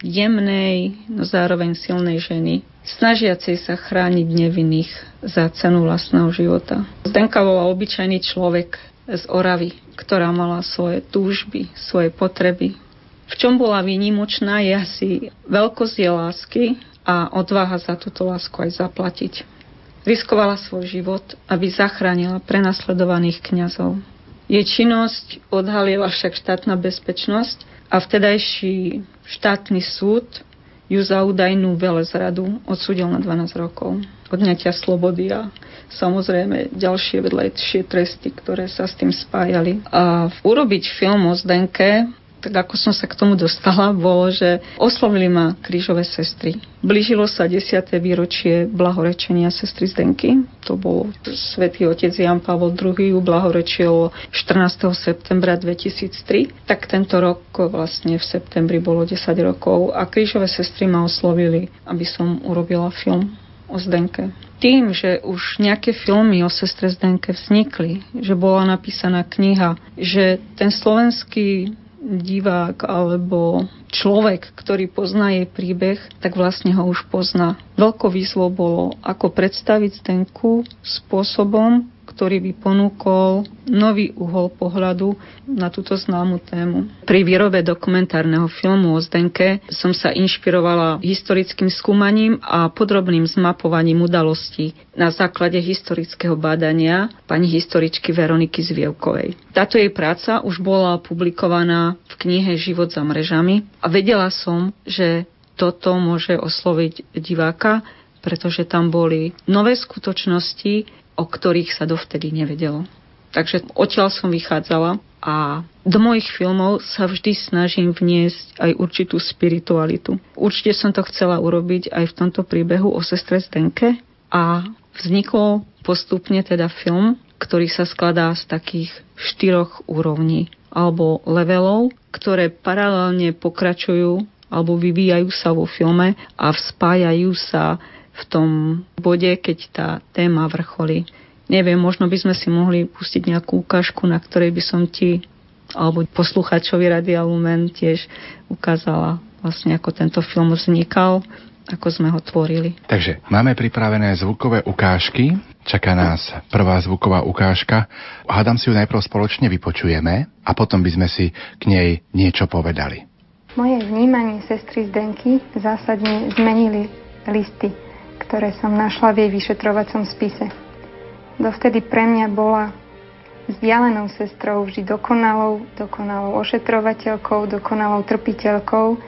Speaker 4: jemnej, no zároveň silnej ženy, snažiacej sa chrániť nevinných za cenu vlastného života. Zdenka bola obyčajný človek z Oravy, ktorá mala svoje túžby, svoje potreby. V čom bola výnimočná je asi veľkosť jej lásky a odvaha za túto lásku aj zaplatiť. Riskovala svoj život, aby zachránila prenasledovaných kňazov. Jej činnosť odhalila však štátna bezpečnosť a vtedajší štátny súd ju za údajnú velezradu odsudil na 12 rokov odňatia slobody a samozrejme ďalšie vedľajšie tresty, ktoré sa s tým spájali. A urobiť film o Zdenke tak ako som sa k tomu dostala, bolo, že oslovili ma krížové sestry. Blížilo sa 10. výročie blahorečenia sestry Zdenky. To bol svätý otec Jan Pavel II blahorečil 14. septembra 2003. Tak tento rok vlastne v septembri bolo 10 rokov a krížové sestry ma oslovili, aby som urobila film o Zdenke. Tým, že už nejaké filmy o sestre Zdenke vznikli, že bola napísaná kniha, že ten slovenský divák alebo človek, ktorý pozná jej príbeh, tak vlastne ho už pozná. Veľkou výzvou bolo, ako predstaviť Zdenku spôsobom, ktorý by ponúkol nový uhol pohľadu na túto známu tému. Pri výrobe dokumentárneho filmu o Zdenke som sa inšpirovala historickým skúmaním a podrobným zmapovaním udalostí na základe historického bádania pani historičky Veroniky Zvievkovej. Táto jej práca už bola publikovaná v knihe Život za mrežami a vedela som, že toto môže osloviť diváka, pretože tam boli nové skutočnosti, o ktorých sa dovtedy nevedelo. Takže odtiaľ som vychádzala a do mojich filmov sa vždy snažím vniesť aj určitú spiritualitu. Určite som to chcela urobiť aj v tomto príbehu o sestre Zdenke a vznikol postupne teda film, ktorý sa skladá z takých štyroch úrovní alebo levelov, ktoré paralelne pokračujú alebo vyvíjajú sa vo filme a vspájajú sa v tom bode, keď tá téma vrcholí. Neviem, možno by sme si mohli pustiť nejakú ukážku, na ktorej by som ti alebo posluchačovi Radia Lumen tiež ukázala vlastne, ako tento film vznikal, ako sme ho tvorili.
Speaker 3: Takže máme pripravené zvukové ukážky. Čaká nás prvá zvuková ukážka. Hádam si ju najprv spoločne vypočujeme a potom by sme si k nej niečo povedali.
Speaker 5: Moje vnímanie sestry Zdenky zásadne zmenili listy ktoré som našla v jej vyšetrovacom spise. Dovtedy pre mňa bola vzdialenou sestrou, vždy dokonalou, dokonalou ošetrovateľkou, dokonalou trpiteľkou,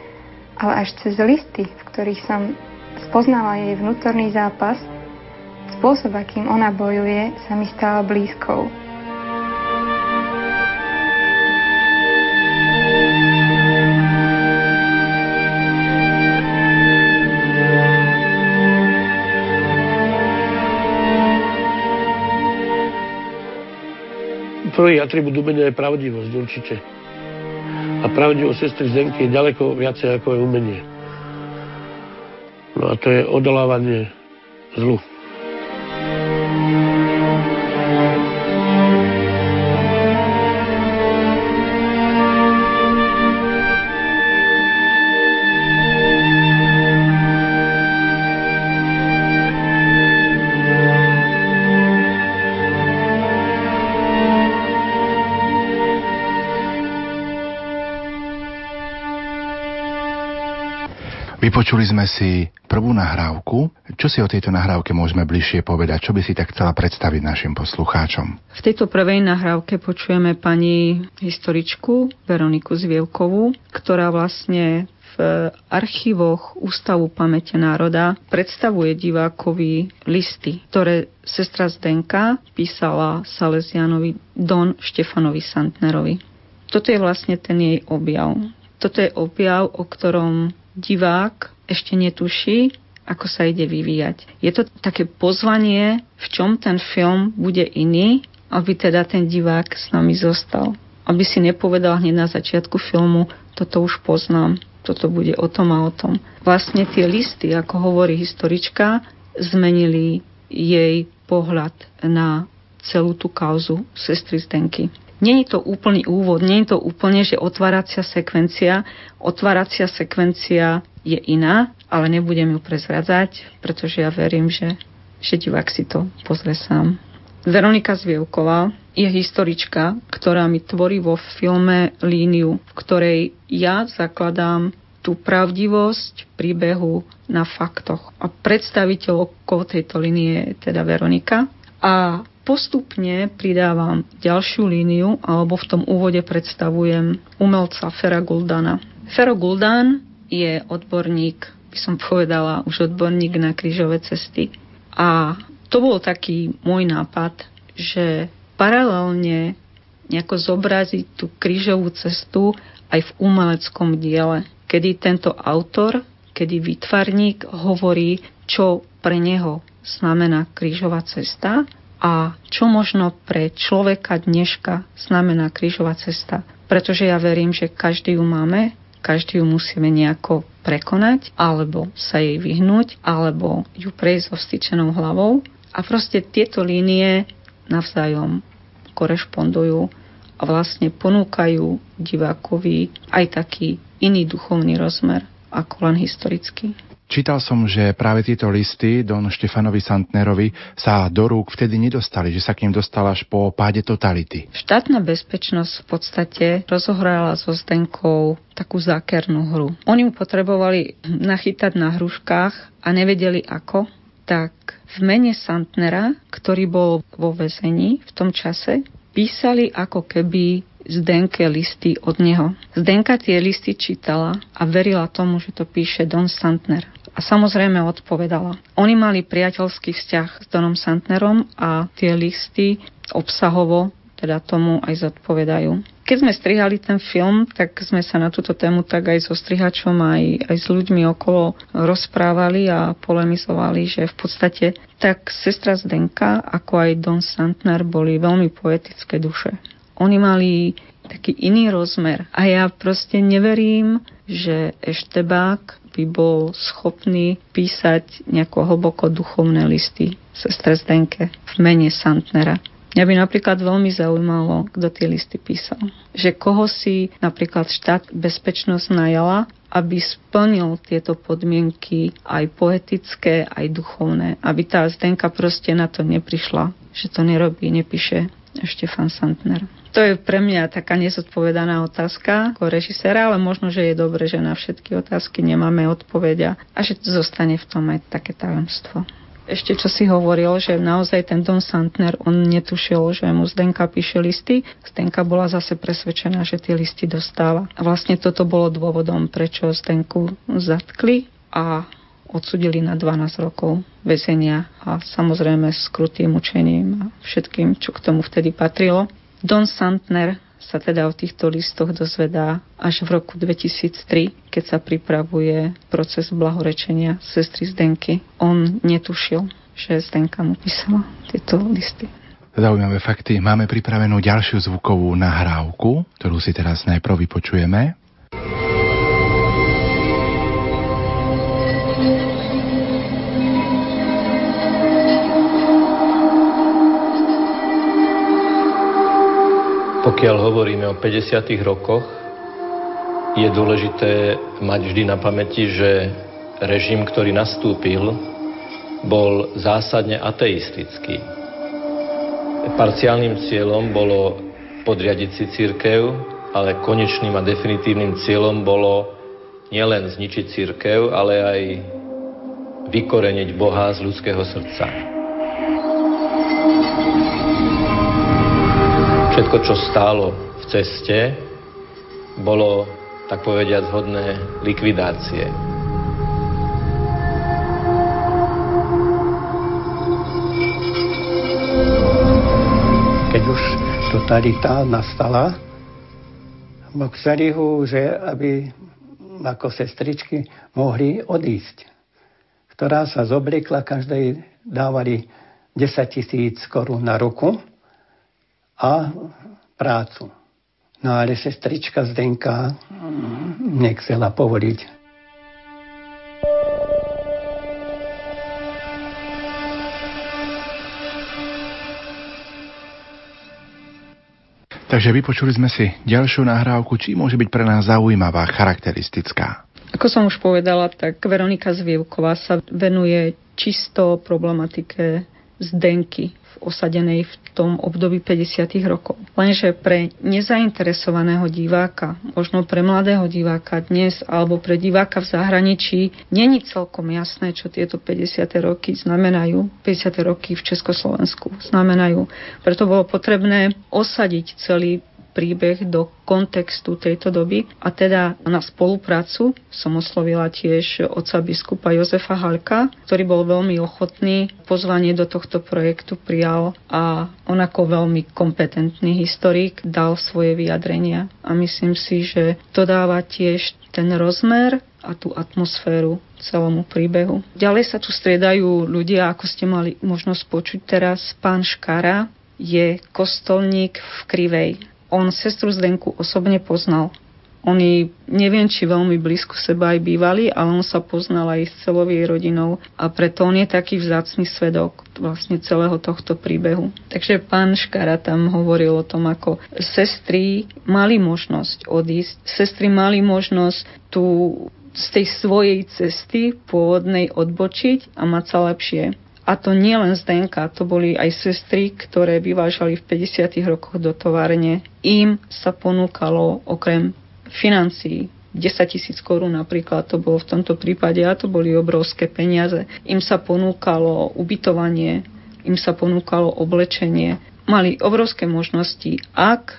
Speaker 5: ale až cez listy, v ktorých som spoznala jej vnútorný zápas, spôsob, akým ona bojuje, sa mi stala blízkou.
Speaker 6: Prvý atribút umenia je pravdivosť určite. A pravdivosť sestry Zdenky je ďaleko viacej ako je umenie. No a to je odolávanie zlu.
Speaker 3: Vypočuli sme si prvú nahrávku. Čo si o tejto nahrávke môžeme bližšie povedať? Čo by si tak chcela predstaviť našim poslucháčom?
Speaker 4: V tejto prvej nahrávke počujeme pani historičku Veroniku Zvievkovú, ktorá vlastne v archívoch Ústavu pamäte národa predstavuje divákovi listy, ktoré sestra Zdenka písala Salesianovi Don Štefanovi Santnerovi. Toto je vlastne ten jej objav. Toto je objav, o ktorom divák ešte netuší, ako sa ide vyvíjať. Je to také pozvanie, v čom ten film bude iný, aby teda ten divák s nami zostal. Aby si nepovedal hneď na začiatku filmu, toto už poznám, toto bude o tom a o tom. Vlastne tie listy, ako hovorí historička, zmenili jej pohľad na celú tú kauzu sestry Zdenky. Není to úplný úvod, je to úplne, že otváracia sekvencia. Otváracia sekvencia je iná, ale nebudem ju prezradzať, pretože ja verím, že, že divák si to pozrie sám. Veronika Zvievková je historička, ktorá mi tvorí vo filme líniu, v ktorej ja zakladám tú pravdivosť príbehu na faktoch. A predstaviteľkou tejto línie je teda Veronika. A postupne pridávam ďalšiu líniu, alebo v tom úvode predstavujem umelca Fera Guldana. Fero Guldan je odborník, by som povedala, už odborník na krížové cesty. A to bol taký môj nápad, že paralelne nejako zobraziť tú krížovú cestu aj v umeleckom diele, kedy tento autor, kedy výtvarník hovorí, čo pre neho znamená krížová cesta a čo možno pre človeka dneška znamená krížová cesta. Pretože ja verím, že každý ju máme, každý ju musíme nejako prekonať, alebo sa jej vyhnúť, alebo ju prejsť so vstyčenou hlavou. A proste tieto línie navzájom korešpondujú a vlastne ponúkajú divákovi aj taký iný duchovný rozmer ako len historický.
Speaker 3: Čítal som, že práve tieto listy Don Štefanovi Santnerovi sa do rúk vtedy nedostali, že sa k ním dostala až po páde totality.
Speaker 4: Štátna bezpečnosť v podstate rozohrala so Zdenkou takú zákernú hru. Oni mu potrebovali nachytať na hruškách a nevedeli ako, tak v mene Santnera, ktorý bol vo väzení v tom čase, písali ako keby Zdenke listy od neho. Zdenka tie listy čítala a verila tomu, že to píše Don Santner. A samozrejme odpovedala. Oni mali priateľský vzťah s Donom Santnerom a tie listy obsahovo teda tomu aj zodpovedajú. Keď sme strihali ten film, tak sme sa na túto tému tak aj so strihačom, aj, aj s ľuďmi okolo rozprávali a polemizovali, že v podstate tak sestra Zdenka, ako aj Don Santner boli veľmi poetické duše. Oni mali taký iný rozmer. A ja proste neverím, že Eštebák by bol schopný písať nejako hlboko duchovné listy sestre Zdenke v mene Santnera. Mňa by napríklad veľmi zaujímalo, kto tie listy písal. Že koho si napríklad štát bezpečnosť najala, aby splnil tieto podmienky aj poetické, aj duchovné. Aby tá Zdenka proste na to neprišla, že to nerobí, nepíše Štefan Santner. To je pre mňa taká nezodpovedaná otázka ako režiséra, ale možno, že je dobre, že na všetky otázky nemáme odpovedia a že zostane v tom aj také tajomstvo ešte čo si hovoril, že naozaj ten Don Santner, on netušil, že mu Zdenka píše listy. Zdenka bola zase presvedčená, že tie listy dostáva. A vlastne toto bolo dôvodom, prečo Zdenku zatkli a odsudili na 12 rokov väzenia a samozrejme s krutým mučením a všetkým, čo k tomu vtedy patrilo. Don Santner sa teda o týchto listoch dozvedá až v roku 2003, keď sa pripravuje proces blahorečenia sestry Zdenky. On netušil, že Zdenka mu písala tieto listy.
Speaker 3: Zaujímavé fakty. Máme pripravenú ďalšiu zvukovú nahrávku, ktorú si teraz najprv vypočujeme.
Speaker 7: Pokiaľ hovoríme o 50. rokoch, je dôležité mať vždy na pamäti, že režim, ktorý nastúpil, bol zásadne ateistický. Parciálnym cieľom bolo podriadiť si církev, ale konečným a definitívnym cieľom bolo nielen zničiť církev, ale aj vykoreniť Boha z ľudského srdca. Všetko, čo stálo v ceste, bolo, tak povediať, zhodné likvidácie.
Speaker 8: Keď už totalita nastala, chceli ho, že aby ako sestričky mohli odísť. Ktorá sa zobliekla, každej dávali 10 tisíc korún na ruku a prácu. No ale sestrička Zdenka nechcela povoliť.
Speaker 3: Takže vypočuli sme si ďalšiu nahrávku, či môže byť pre nás zaujímavá, charakteristická.
Speaker 4: Ako som už povedala, tak Veronika Zvievková sa venuje čisto problematike Zdenky osadenej v tom období 50. rokov. Lenže pre nezainteresovaného diváka, možno pre mladého diváka dnes alebo pre diváka v zahraničí, není celkom jasné, čo tieto 50. roky znamenajú, 50. roky v Československu znamenajú. Preto bolo potrebné osadiť celý príbeh do kontextu tejto doby a teda na spoluprácu som oslovila tiež oca biskupa Jozefa Halka, ktorý bol veľmi ochotný, pozvanie do tohto projektu prijal a on ako veľmi kompetentný historik dal svoje vyjadrenia a myslím si, že to dáva tiež ten rozmer a tú atmosféru celomu príbehu. Ďalej sa tu striedajú ľudia, ako ste mali možnosť počuť teraz. Pán Škara je kostolník v Krivej on sestru Zdenku osobne poznal. Oni neviem, či veľmi blízko seba aj bývali, ale on sa poznal aj s celou jej rodinou a preto on je taký vzácný svedok vlastne celého tohto príbehu. Takže pán Škara tam hovoril o tom, ako sestry mali možnosť odísť, sestry mali možnosť tu z tej svojej cesty pôvodnej odbočiť a mať sa lepšie. A to nie len z DNK, to boli aj sestry, ktoré vyvážali v 50. rokoch do továrne. Im sa ponúkalo okrem financií 10 tisíc korún napríklad to bolo v tomto prípade a to boli obrovské peniaze. Im sa ponúkalo ubytovanie, im sa ponúkalo oblečenie. Mali obrovské možnosti, ak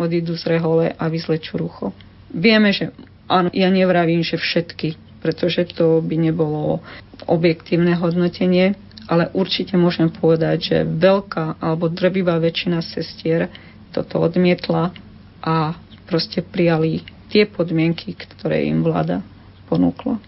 Speaker 4: odídu z rehole a vyzlečú rucho. Vieme, že áno, ja nevravím, že všetky, pretože to by nebolo objektívne hodnotenie, ale určite môžem povedať, že veľká alebo drvivá väčšina sestier toto odmietla a proste prijali tie podmienky, ktoré im vláda ponúkla.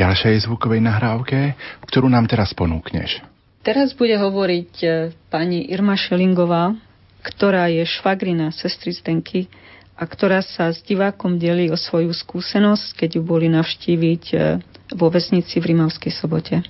Speaker 3: Ďalšej zvukovej nahrávke, ktorú nám teraz ponúkneš.
Speaker 4: Teraz bude hovoriť e, pani Irma Šelingová, ktorá je švagrina sestry Zdenky a ktorá sa s divákom delí o svoju skúsenosť, keď ju boli navštíviť e, vo vesnici v Rimavskej sobote.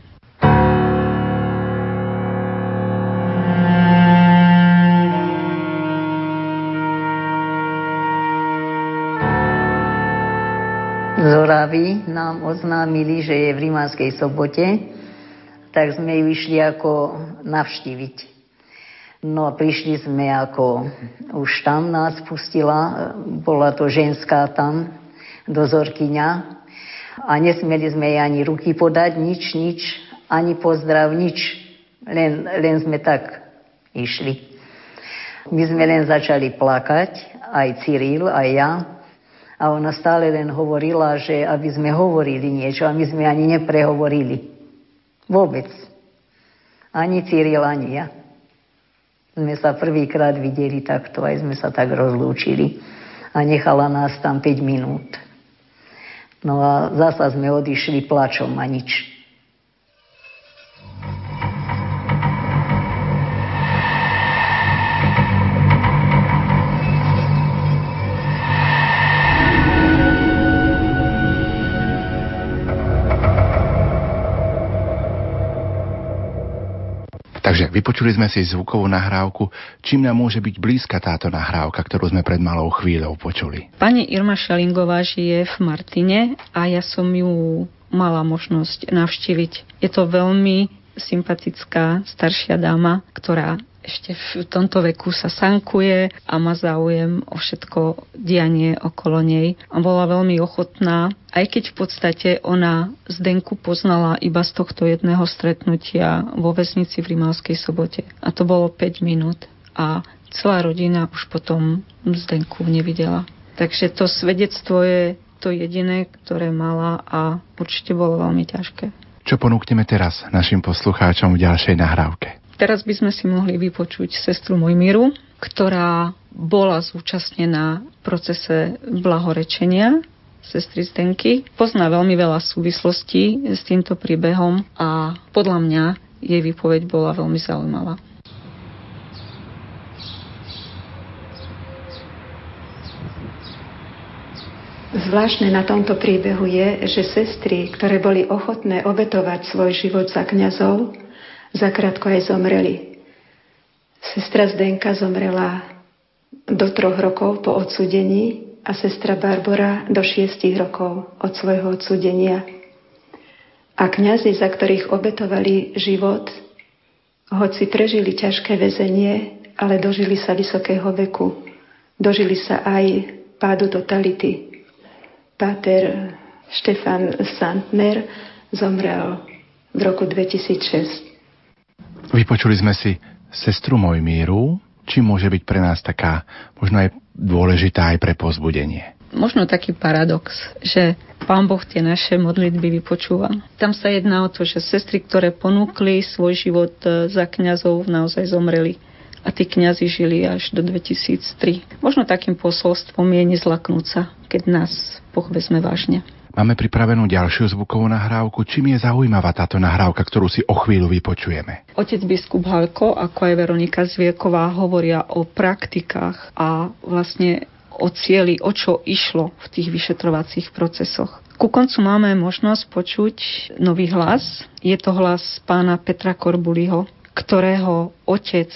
Speaker 9: Oravy nám oznámili, že je v Rimánskej sobote, tak sme ju išli ako navštíviť. No a prišli sme ako, už tam nás pustila, bola to ženská tam, dozorkyňa a nesmeli sme jej ani ruky podať, nič, nič, ani pozdrav, nič. Len, len sme tak išli. My sme len začali plakať, aj Cyril, aj ja, a ona stále len hovorila, že aby sme hovorili niečo a my sme ani neprehovorili. Vôbec. Ani Cyril, ani ja. Sme sa prvýkrát videli takto, aj sme sa tak rozlúčili. A nechala nás tam 5 minút. No a zasa sme odišli plačom a nič.
Speaker 3: Takže vypočuli sme si zvukovú nahrávku. Čím nám môže byť blízka táto nahrávka, ktorú sme pred malou chvíľou počuli?
Speaker 4: Pani Irma Šalingová žije v Martine a ja som ju mala možnosť navštíviť. Je to veľmi sympatická staršia dáma, ktorá ešte v tomto veku sa sankuje a má záujem o všetko dianie okolo nej. A bola veľmi ochotná, aj keď v podstate ona Zdenku poznala iba z tohto jedného stretnutia vo väznici v Rimavskej sobote. A to bolo 5 minút. A celá rodina už potom Zdenku nevidela. Takže to svedectvo je to jediné, ktoré mala a určite bolo veľmi ťažké.
Speaker 3: Čo ponúkneme teraz našim poslucháčom v ďalšej nahrávke?
Speaker 4: Teraz by sme si mohli vypočuť sestru Mojmiru, ktorá bola zúčastnená v procese blahorečenia sestry Zdenky. Pozná veľmi veľa súvislostí s týmto príbehom a podľa mňa jej výpoveď bola veľmi zaujímavá.
Speaker 10: Zvláštne na tomto príbehu je, že sestry, ktoré boli ochotné obetovať svoj život za kňazov, zakrátko aj zomreli. Sestra Zdenka zomrela do troch rokov po odsudení a sestra Barbara do šiestich rokov od svojho odsudenia. A kňazi, za ktorých obetovali život, hoci prežili ťažké väzenie, ale dožili sa vysokého veku. Dožili sa aj pádu totality. Páter Štefan Santner zomrel v roku 2006.
Speaker 3: Vypočuli sme si sestru Mojmíru, či môže byť pre nás taká možno aj dôležitá aj pre pozbudenie.
Speaker 4: Možno taký paradox, že Pán Boh tie naše modlitby vypočúva. Tam sa jedná o to, že sestry, ktoré ponúkli svoj život e, za kňazov, naozaj zomreli a tí kňazi žili až do 2003. Možno takým posolstvom je nezlaknúť sa, keď nás Boh vezme vážne.
Speaker 3: Máme pripravenú ďalšiu zvukovú nahrávku. Čím je zaujímavá táto nahrávka, ktorú si o chvíľu vypočujeme?
Speaker 4: Otec biskup Halko, ako aj Veronika Zvieková, hovoria o praktikách a vlastne o cieli, o čo išlo v tých vyšetrovacích procesoch. Ku koncu máme možnosť počuť nový hlas. Je to hlas pána Petra Korbuliho, ktorého otec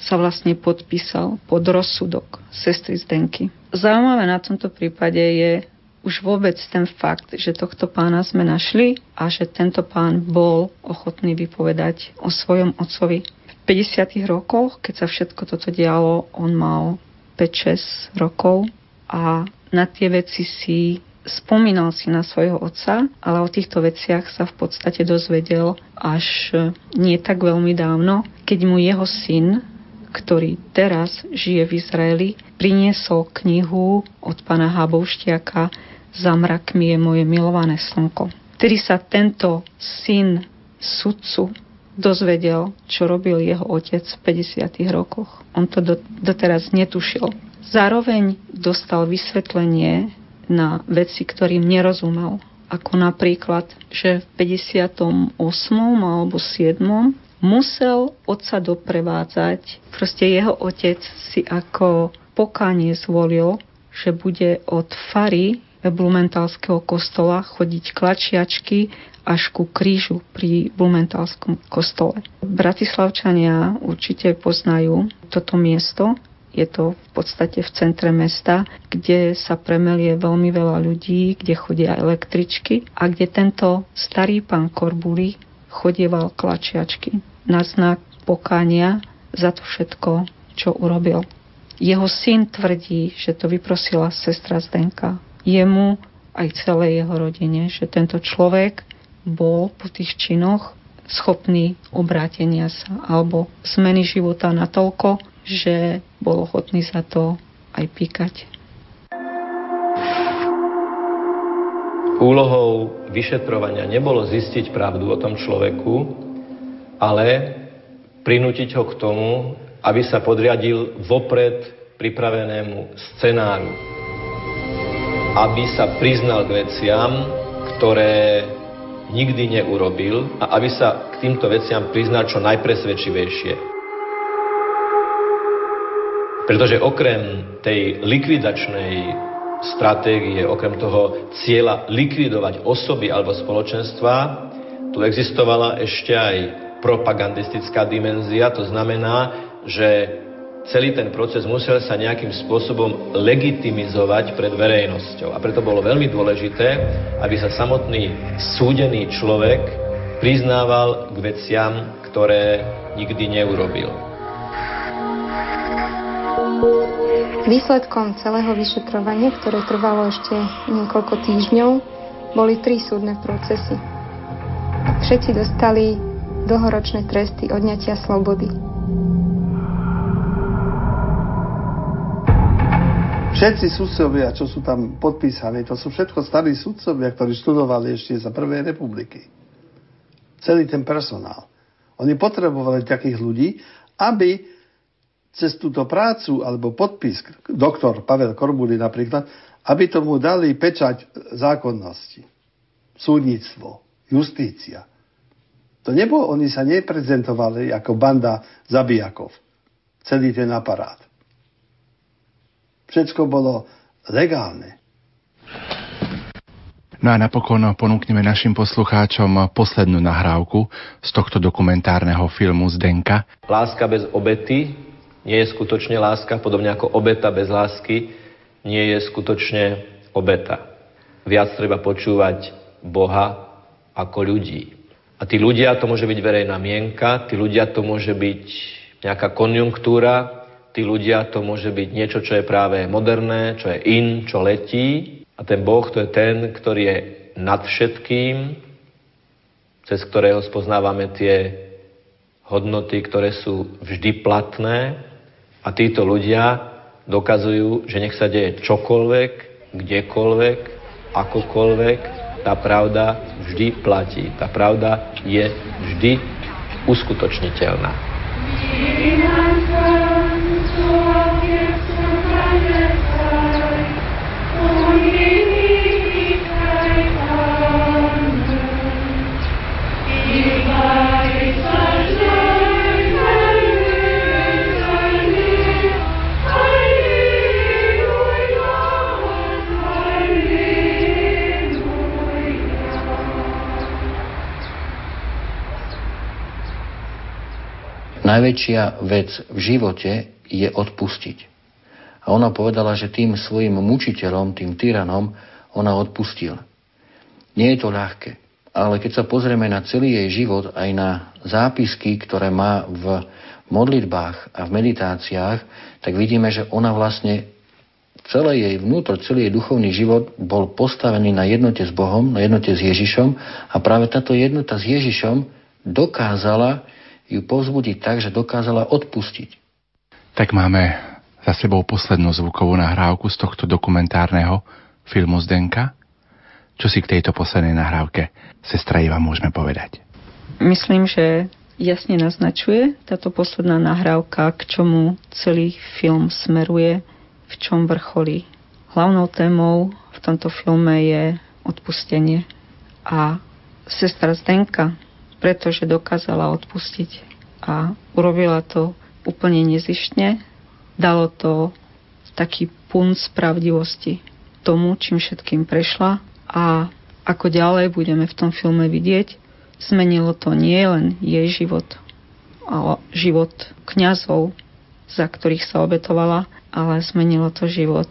Speaker 4: sa vlastne podpísal pod rozsudok sestry Zdenky. Zaujímavé na tomto prípade je už vôbec ten fakt, že tohto pána sme našli a že tento pán bol ochotný vypovedať o svojom otcovi. V 50. rokoch, keď sa všetko toto dialo, on mal 5-6 rokov a na tie veci si spomínal si na svojho otca, ale o týchto veciach sa v podstate dozvedel až nie tak veľmi dávno, keď mu jeho syn ktorý teraz žije v Izraeli, priniesol knihu od pana Habouštiaka Za mrakmi je moje milované slnko. Vtedy sa tento syn sudcu dozvedel, čo robil jeho otec v 50. rokoch. On to do, doteraz netušil. Zároveň dostal vysvetlenie na veci, ktorým nerozumel. Ako napríklad, že v 58. alebo 7 musel otca doprevádzať. Proste jeho otec si ako pokánie zvolil, že bude od fary Blumentalského kostola chodiť klačiačky až ku krížu pri Blumentalskom kostole. Bratislavčania určite poznajú toto miesto. Je to v podstate v centre mesta, kde sa premelie veľmi veľa ľudí, kde chodia električky a kde tento starý pán Korbuli chodieval klačiačky na znak pokania za to všetko, čo urobil. Jeho syn tvrdí, že to vyprosila sestra Zdenka. Jemu aj celej jeho rodine, že tento človek bol po tých činoch schopný obrátenia sa alebo zmeny života natoľko, že bol ochotný za to aj píkať.
Speaker 7: Úlohou vyšetrovania nebolo zistiť pravdu o tom človeku, ale prinútiť ho k tomu, aby sa podriadil vopred pripravenému scenáru. Aby sa priznal k veciam, ktoré nikdy neurobil a aby sa k týmto veciam priznal čo najpresvedčivejšie. Pretože okrem tej likvidačnej stratégie, okrem toho cieľa likvidovať osoby alebo spoločenstva, tu existovala ešte aj propagandistická dimenzia, to znamená, že celý ten proces musel sa nejakým spôsobom legitimizovať pred verejnosťou. A preto bolo veľmi dôležité, aby sa samotný súdený človek priznával k veciam, ktoré nikdy neurobil.
Speaker 5: Výsledkom celého vyšetrovania, ktoré trvalo ešte niekoľko týždňov, boli tri súdne procesy. Všetci dostali dlhoročné tresty odňatia slobody.
Speaker 11: Všetci sudcovia, čo sú tam podpísaní, to sú všetko starí sudcovia, ktorí študovali ešte za Prvej republiky. Celý ten personál. Oni potrebovali takých ľudí, aby cez túto prácu alebo podpis, doktor Pavel Korbuli napríklad, aby tomu dali pečať zákonnosti. Súdnictvo, justícia. To nebolo, oni sa neprezentovali ako banda zabijakov. Celý ten aparát. Všetko bolo legálne.
Speaker 3: No a napokon ponúkneme našim poslucháčom poslednú nahrávku z tohto dokumentárneho filmu Zdenka.
Speaker 7: Láska bez obety nie je skutočne láska, podobne ako obeta bez lásky nie je skutočne obeta. Viac treba počúvať Boha ako ľudí. A tí ľudia, to môže byť verejná mienka, tí ľudia, to môže byť nejaká konjunktúra, tí ľudia, to môže byť niečo, čo je práve moderné, čo je in, čo letí. A ten Boh, to je ten, ktorý je nad všetkým, cez ktorého spoznávame tie hodnoty, ktoré sú vždy platné. A títo ľudia dokazujú, že nech sa deje čokoľvek, kdekoľvek, akokoľvek, tá pravda vždy platí. Tá pravda je vždy uskutočniteľná.
Speaker 12: Najväčšia vec v živote je odpustiť. A ona povedala, že tým svojim mučiteľom, tým tyranom, ona odpustila. Nie je to ľahké, ale keď sa pozrieme na celý jej život, aj na zápisky, ktoré má v modlitbách a v meditáciách, tak vidíme, že ona vlastne celé jej vnútro, celý jej duchovný život bol postavený na jednote s Bohom, na jednote s Ježišom a práve táto jednota s Ježišom dokázala ju povzbudiť tak, že dokázala odpustiť.
Speaker 3: Tak máme za sebou poslednú zvukovú nahrávku z tohto dokumentárneho filmu Zdenka. Čo si k tejto poslednej nahrávke, sestra Iva, môžeme povedať?
Speaker 4: Myslím, že jasne naznačuje táto posledná nahrávka, k čomu celý film smeruje, v čom vrcholí. Hlavnou témou v tomto filme je odpustenie. A sestra Zdenka pretože dokázala odpustiť. A urobila to úplne nezištne. Dalo to taký punt pravdivosti tomu, čím všetkým prešla a ako ďalej budeme v tom filme vidieť, zmenilo to nie len jej život, ale život kňazov, za ktorých sa obetovala, ale zmenilo to život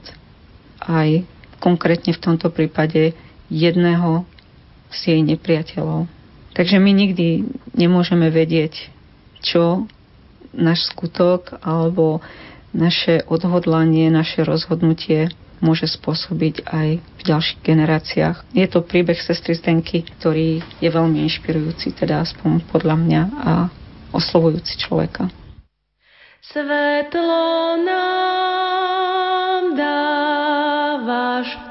Speaker 4: aj konkrétne v tomto prípade jedného z jej nepriateľov. Takže my nikdy nemôžeme vedieť, čo náš skutok alebo naše odhodlanie, naše rozhodnutie môže spôsobiť aj v ďalších generáciách. Je to príbeh sestry Zdenky, ktorý je veľmi inšpirujúci, teda aspoň podľa mňa a oslovujúci človeka. Svetlo nám dávaš v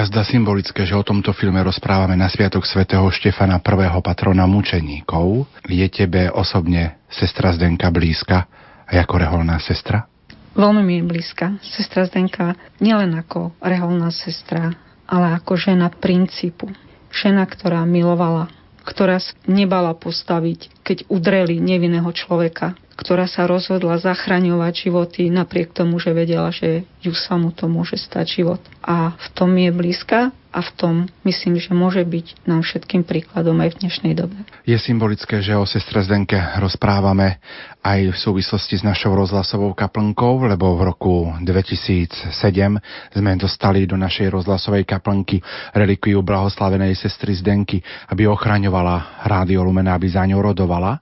Speaker 3: Jazda symbolické, že o tomto filme rozprávame na Sviatok svätého Štefana, prvého patrona mučeníkov. Je tebe osobne sestra Zdenka blízka a ako reholná sestra?
Speaker 4: Veľmi mi je blízka. Sestra Zdenka nielen ako reholná sestra, ale ako žena princípu. Žena, ktorá milovala, ktorá nebala postaviť, keď udreli nevinného človeka, ktorá sa rozhodla zachraňovať životy napriek tomu, že vedela, že ju sa mu to môže stať život. A v tom je blízka a v tom myslím, že môže byť nám všetkým príkladom aj v dnešnej dobe.
Speaker 3: Je symbolické, že o sestre Zdenke rozprávame aj v súvislosti s našou rozhlasovou kaplnkou, lebo v roku 2007 sme dostali do našej rozhlasovej kaplnky relikviu blahoslavenej sestry Zdenky, aby ochraňovala Rádio Lumena, aby za ňou rodovala.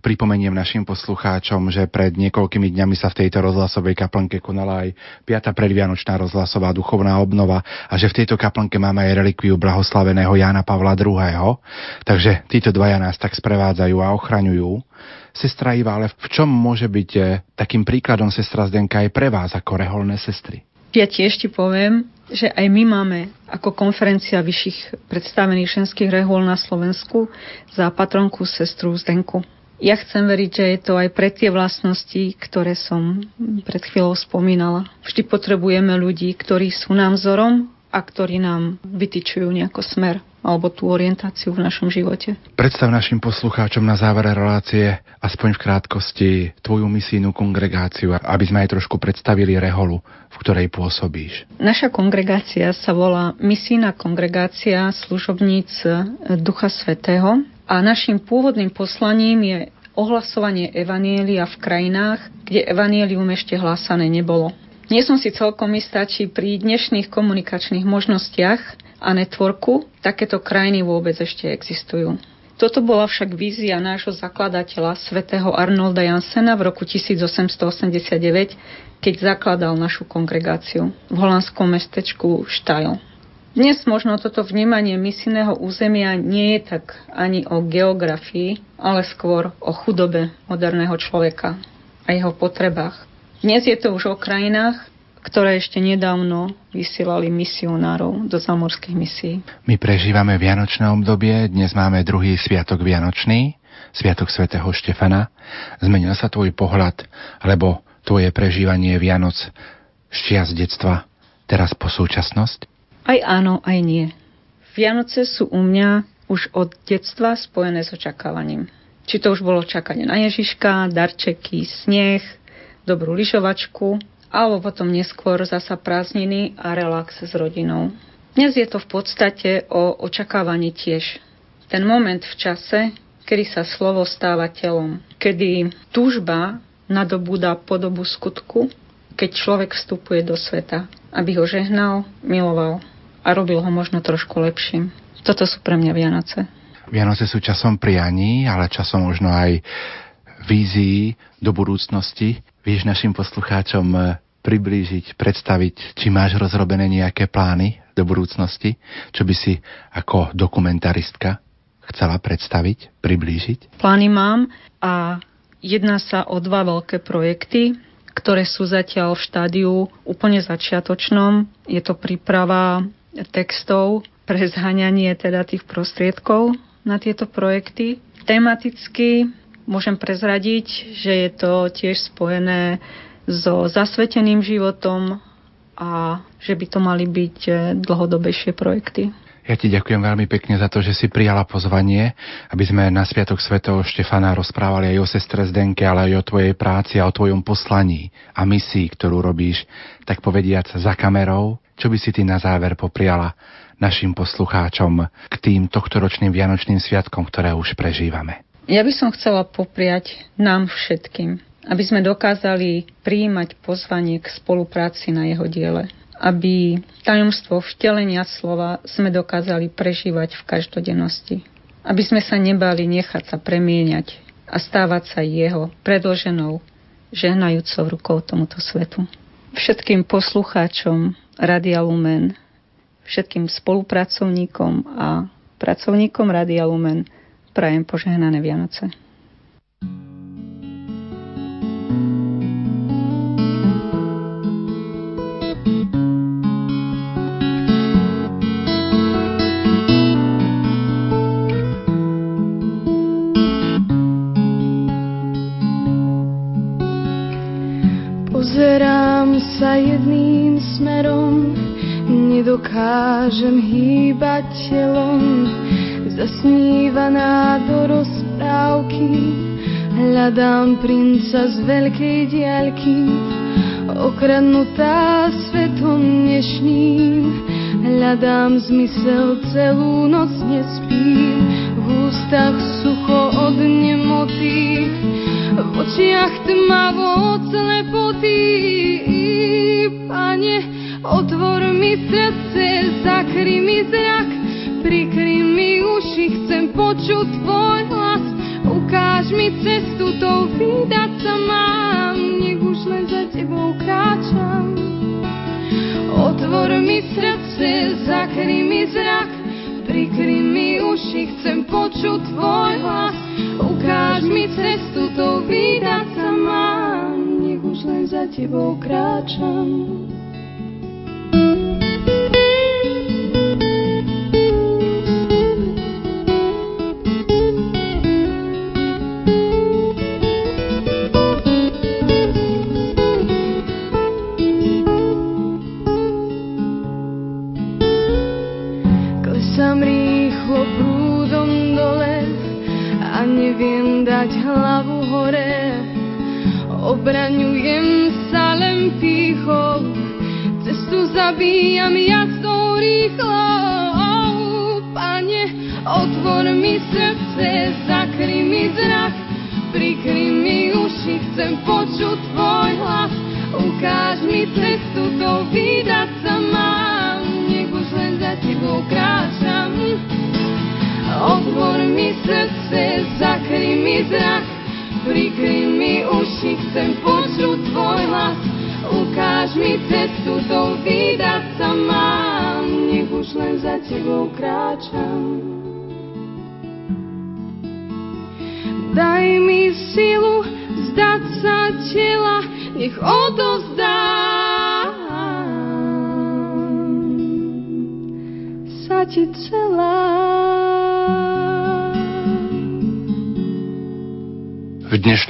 Speaker 3: Pripomeniem našim poslucháčom, že pred niekoľkými dňami sa v tejto rozhlasovej kaplnke konala aj 5. predvianočná rozhlasová duchovná obnova a že v tejto kaplnke máme aj relikviu blahoslaveného Jána Pavla II. Takže títo dvaja nás tak sprevádzajú a ochraňujú. Sestra Iva, ale v čom môže byť eh, takým príkladom sestra Zdenka aj pre vás ako reholné sestry?
Speaker 4: Ja tiež ti poviem, že aj my máme ako konferencia vyšších predstavených ženských rehôl na Slovensku za patronku sestru Zdenku. Ja chcem veriť, že je to aj pre tie vlastnosti, ktoré som pred chvíľou spomínala. Vždy potrebujeme ľudí, ktorí sú nám vzorom a ktorí nám vytýčujú nejako smer alebo tú orientáciu v našom živote.
Speaker 3: Predstav našim poslucháčom na závere relácie aspoň v krátkosti tvoju misijnú kongregáciu, aby sme aj trošku predstavili reholu, v ktorej pôsobíš.
Speaker 4: Naša kongregácia sa volá Misijná kongregácia služobníc Ducha Svetého a našim pôvodným poslaním je ohlasovanie evanielia v krajinách, kde evanielium ešte hlásané nebolo. Nie som si celkom istá, či pri dnešných komunikačných možnostiach a networku takéto krajiny vôbec ešte existujú. Toto bola však vízia nášho zakladateľa, svätého Arnolda Jansena v roku 1889, keď zakladal našu kongregáciu v holandskom mestečku Štajl. Dnes možno toto vnímanie misijného územia nie je tak ani o geografii, ale skôr o chudobe moderného človeka a jeho potrebách. Dnes je to už o krajinách, ktoré ešte nedávno vysielali misionárov do zamorských misií.
Speaker 3: My prežívame Vianočné obdobie, dnes máme druhý sviatok Vianočný, Sviatok svätého Štefana. Zmenil sa tvoj pohľad, alebo tvoje prežívanie Vianoc z detstva teraz po súčasnosť?
Speaker 4: Aj áno, aj nie. Vianoce sú u mňa už od detstva spojené s očakávaním. Či to už bolo čakanie na Ježiška, darčeky, sneh, dobrú lyžovačku, alebo potom neskôr zasa prázdniny a relax s rodinou. Dnes je to v podstate o očakávaní tiež. Ten moment v čase, kedy sa slovo stáva telom, kedy túžba nadobúda podobu skutku, keď človek vstupuje do sveta, aby ho žehnal, miloval a robil ho možno trošku lepším. Toto sú pre mňa Vianoce.
Speaker 3: Vianoce sú časom prianí, ale časom možno aj vízií do budúcnosti. Vieš našim poslucháčom eh, priblížiť, predstaviť, či máš rozrobené nejaké plány do budúcnosti, čo by si ako dokumentaristka chcela predstaviť, priblížiť?
Speaker 4: Plány mám a jedná sa o dva veľké projekty, ktoré sú zatiaľ v štádiu úplne začiatočnom. Je to príprava textov pre zhaňanie teda tých prostriedkov na tieto projekty. Tematicky môžem prezradiť, že je to tiež spojené so zasveteným životom a že by to mali byť eh, dlhodobejšie projekty.
Speaker 3: Ja ti ďakujem veľmi pekne za to, že si prijala pozvanie, aby sme na Sviatok svätého Štefana rozprávali aj o sestre Zdenke, ale aj o tvojej práci a o tvojom poslaní a misii, ktorú robíš, tak povediac za kamerou. Čo by si ty na záver popriala našim poslucháčom k tým tohtoročným Vianočným sviatkom, ktoré už prežívame?
Speaker 4: Ja by som chcela popriať nám všetkým, aby sme dokázali prijímať pozvanie k spolupráci na jeho diele aby tajomstvo vtelenia slova sme dokázali prežívať v každodennosti. Aby sme sa nebali nechať sa premieňať a stávať sa jeho predloženou, žehnajúcou rukou tomuto svetu. Všetkým poslucháčom Radia Lumen, všetkým spolupracovníkom a pracovníkom Radia Lumen prajem požehnané Vianoce.
Speaker 13: Nedokážem hýbať telom, zasnívaná do rozprávky, hľadám princa z veľkej diaľky, okradnutá svetom dnešným, hľadám zmysel celú noc nespím, v ústach sucho od nemoty, v očiach tmavo od slepoty. Pane, otvor mi srdce, zakry mi zrak, prikry mi uši, chcem počuť tvoj hlas, ukáž mi cestu, to vydať sa mám, nech už len za tebou kráčam. Otvor mi srdce, zakry mi zrak, prikry mi uši, chcem počuť tvoj hlas, ukáž mi cestu, to vydať sa mám, nech už len za tebou kráčam.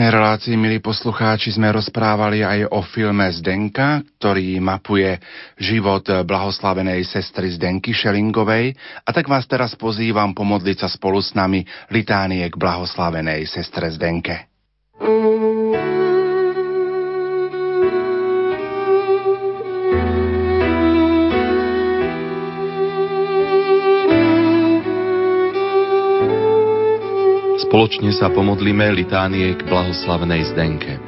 Speaker 3: Dnešnej relácii, milí poslucháči, sme rozprávali aj o filme Zdenka, ktorý mapuje život blahoslavenej sestry Zdenky Šelingovej. A tak vás teraz pozývam pomodliť sa spolu s nami litánie k blahoslavenej sestre Zdenke.
Speaker 14: Spoločne sa pomodlíme litánie k blahoslavnej Zdenke.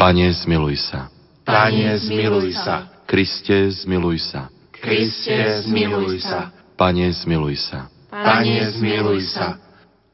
Speaker 14: Pane, zmiluj sa.
Speaker 3: Pane, zmiluj sa.
Speaker 14: Kriste, zmiluj sa.
Speaker 3: Kriste, zmiluj sa.
Speaker 14: Pane, zmiluj sa.
Speaker 3: Pane, zmiluj sa.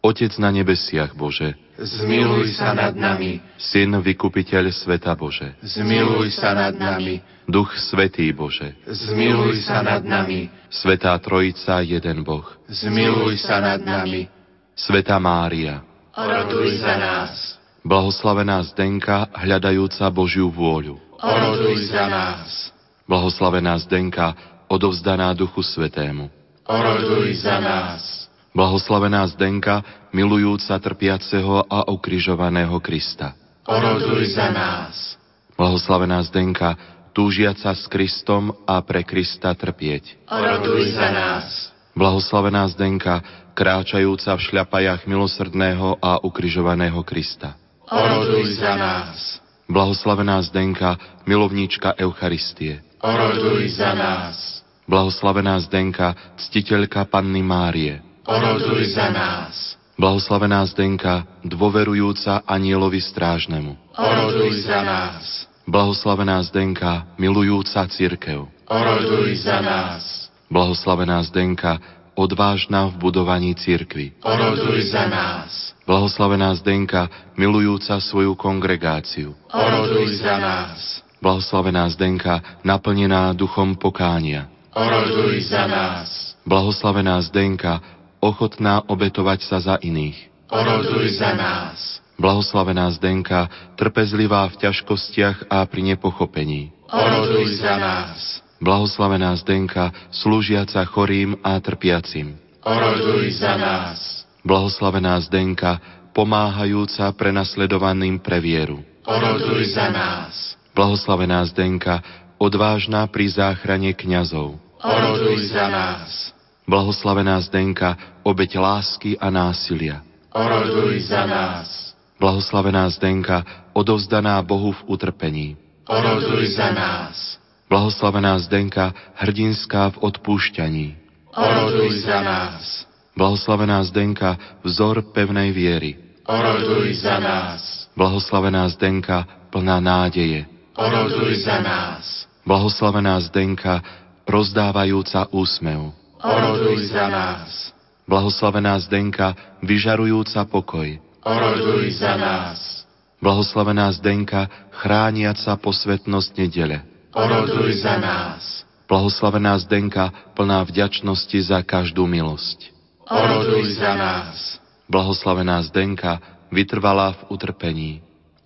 Speaker 14: Otec na nebesiach, Bože,
Speaker 3: zmiluj sa nad nami.
Speaker 14: Syn, vykupiteľ sveta, Bože,
Speaker 3: zmiluj sa nad nami.
Speaker 14: Duch Svetý, Bože,
Speaker 3: zmiluj sa nad nami.
Speaker 14: Svetá Trojica, jeden Boh,
Speaker 3: zmiluj sa nad nami.
Speaker 14: Svetá Mária,
Speaker 3: oroduj za nás.
Speaker 14: Blahoslavená Zdenka, hľadajúca Božiu vôľu,
Speaker 3: oroduj za nás.
Speaker 14: Blahoslavená Zdenka, odovzdaná Duchu Svetému.
Speaker 15: Oroduj za nás.
Speaker 14: Blahoslavená Zdenka, milujúca trpiaceho a ukrižovaného Krista.
Speaker 15: Oroduj za nás.
Speaker 14: Blahoslavená Zdenka, túžiaca s Kristom a pre Krista trpieť.
Speaker 15: Oroduj za nás.
Speaker 14: Blahoslavená Zdenka, kráčajúca v šľapajach milosrdného a ukrižovaného Krista.
Speaker 15: Oroduj za nás.
Speaker 14: Blahoslavená Zdenka, milovníčka Eucharistie.
Speaker 15: Oroduj za nás.
Speaker 14: Blahoslavená Zdenka, ctiteľka Panny Márie.
Speaker 15: Oroduj za nás.
Speaker 14: Blahoslavená Zdenka, dôverujúca anielovi strážnemu.
Speaker 15: Oroduj za nás.
Speaker 14: Blahoslavená Zdenka, milujúca církev.
Speaker 15: Oroduj za nás.
Speaker 14: Blahoslavená Zdenka, odvážna v budovaní církvy.
Speaker 15: Oroduj za nás.
Speaker 14: Blahoslavená Zdenka, milujúca svoju kongregáciu.
Speaker 15: Oroduj za nás.
Speaker 14: Blahoslavená Zdenka, naplnená duchom pokánia.
Speaker 15: Oroduj za nás.
Speaker 14: Blahoslavená Zdenka, ochotná obetovať sa za iných.
Speaker 15: Oroduj za nás.
Speaker 14: Blahoslavená Zdenka, trpezlivá v ťažkostiach a pri nepochopení.
Speaker 15: Oroduj za nás.
Speaker 14: Blahoslavená Zdenka, slúžiaca chorým a trpiacim.
Speaker 15: Oroduj za nás.
Speaker 14: Blahoslavená Zdenka, pomáhajúca prenasledovaným pre vieru.
Speaker 15: Oroduj za nás.
Speaker 14: Blahoslavená Zdenka, odvážna pri záchrane kňazov.
Speaker 15: Oroduj za nás.
Speaker 14: Blahoslavená Zdenka, obeď lásky a násilia.
Speaker 15: Oroduj za nás.
Speaker 14: Blahoslavená Zdenka, odovzdaná Bohu v utrpení.
Speaker 15: Oroduj za nás.
Speaker 14: Blahoslavená Zdenka, hrdinská v odpúšťaní.
Speaker 15: Oroduj za nás.
Speaker 14: Blahoslavená Zdenka, vzor pevnej viery.
Speaker 15: Oroduj za nás.
Speaker 14: Blahoslavená Zdenka, plná nádeje.
Speaker 15: Oroduj za nás.
Speaker 14: Blahoslavená Zdenka, rozdávajúca úsmev.
Speaker 15: Oroduj za nás.
Speaker 14: Blahoslavená Zdenka, vyžarujúca pokoj.
Speaker 15: Oroduj za nás.
Speaker 14: Blahoslavená Zdenka, chrániaca posvetnosť nedele.
Speaker 15: Oroduj za nás.
Speaker 14: Blahoslavená Zdenka, plná vďačnosti za každú milosť.
Speaker 15: Oroduj za nás.
Speaker 14: Blahoslavená Zdenka, vytrvalá v utrpení.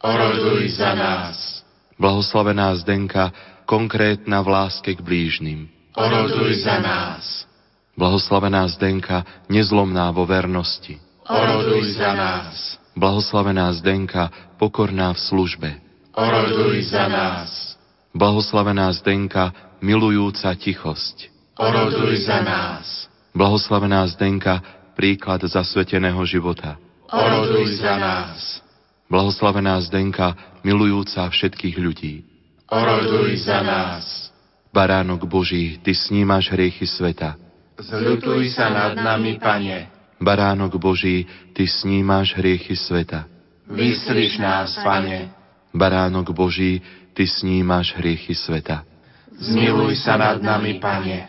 Speaker 15: Oroduj za nás.
Speaker 14: Blahoslavená Zdenka, konkrétna v láske k blížnym.
Speaker 15: Oroduj za nás.
Speaker 14: Blahoslavená Zdenka, nezlomná vo vernosti.
Speaker 15: Oroduj za nás.
Speaker 14: Blahoslavená Zdenka, pokorná v službe.
Speaker 15: Oroduj za nás.
Speaker 14: Blahoslavená Zdenka, milujúca tichosť.
Speaker 15: Oroduj za nás.
Speaker 14: Blahoslavená Zdenka, príklad zasveteného života.
Speaker 15: Oroduj za nás.
Speaker 14: Blahoslavená Zdenka, milujúca všetkých ľudí.
Speaker 15: Oroduj za nás.
Speaker 14: Baránok Boží, Ty snímaš hriechy sveta.
Speaker 15: Zľutuj sa nad nami, Pane.
Speaker 14: Baránok Boží, Ty snímaš hriechy sveta.
Speaker 15: Vyslíš nás, Pane.
Speaker 14: Baránok Boží, Ty snímaš hriechy sveta.
Speaker 15: Zmiluj sa nad nami, Pane.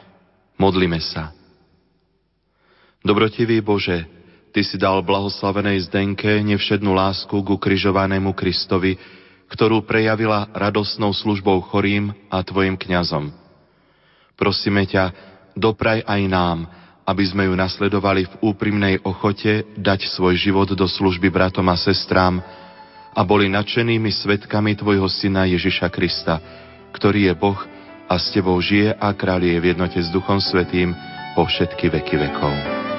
Speaker 14: Modlime sa. Dobrotivý Bože, Ty si dal blahoslavenej Zdenke nevšednú lásku ku križovanému Kristovi, ktorú prejavila radosnou službou chorým a Tvojim kňazom. Prosíme ťa, dopraj aj nám, aby sme ju nasledovali v úprimnej ochote dať svoj život do služby bratom a sestrám a boli nadšenými svetkami Tvojho Syna Ježiša Krista, ktorý je Boh a s Tebou žije a kráľuje v jednote s Duchom Svetým po všetky veky vekov.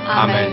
Speaker 15: Amen.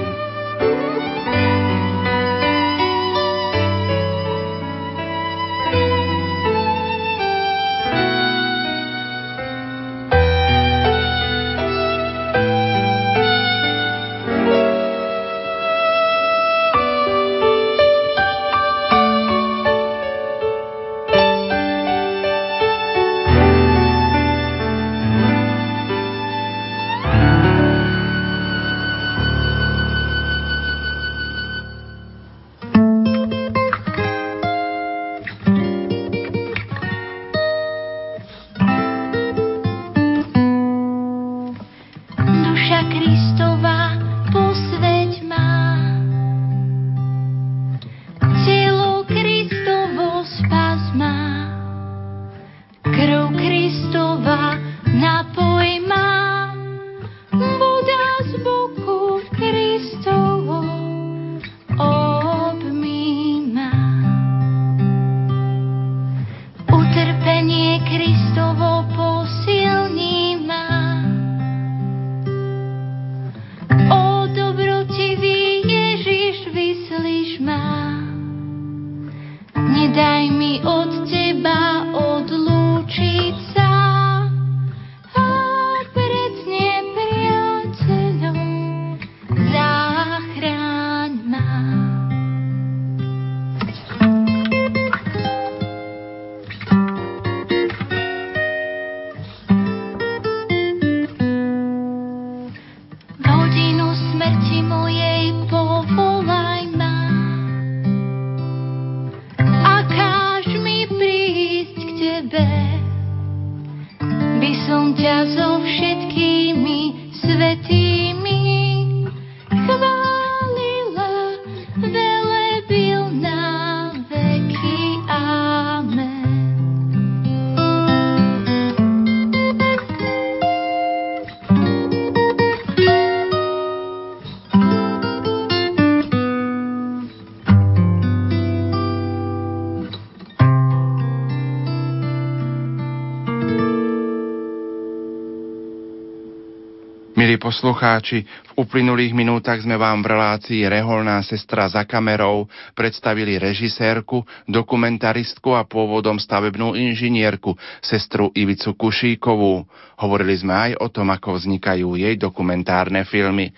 Speaker 1: Poslucháči, v uplynulých minútach sme vám v relácii Reholná sestra za kamerou predstavili režisérku, dokumentaristku a pôvodom stavebnú inžinierku, sestru Ivicu Kušíkovú. Hovorili sme aj o tom, ako vznikajú jej dokumentárne filmy.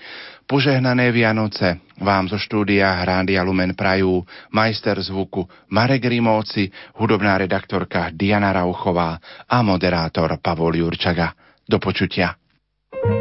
Speaker 1: Požehnané Vianoce vám zo štúdia Rádia Lumen prajú majster zvuku Marek Rimóci, hudobná redaktorka Diana Rauchová a moderátor Pavol Jurčaga. Do počutia.
Speaker 16: Prekročte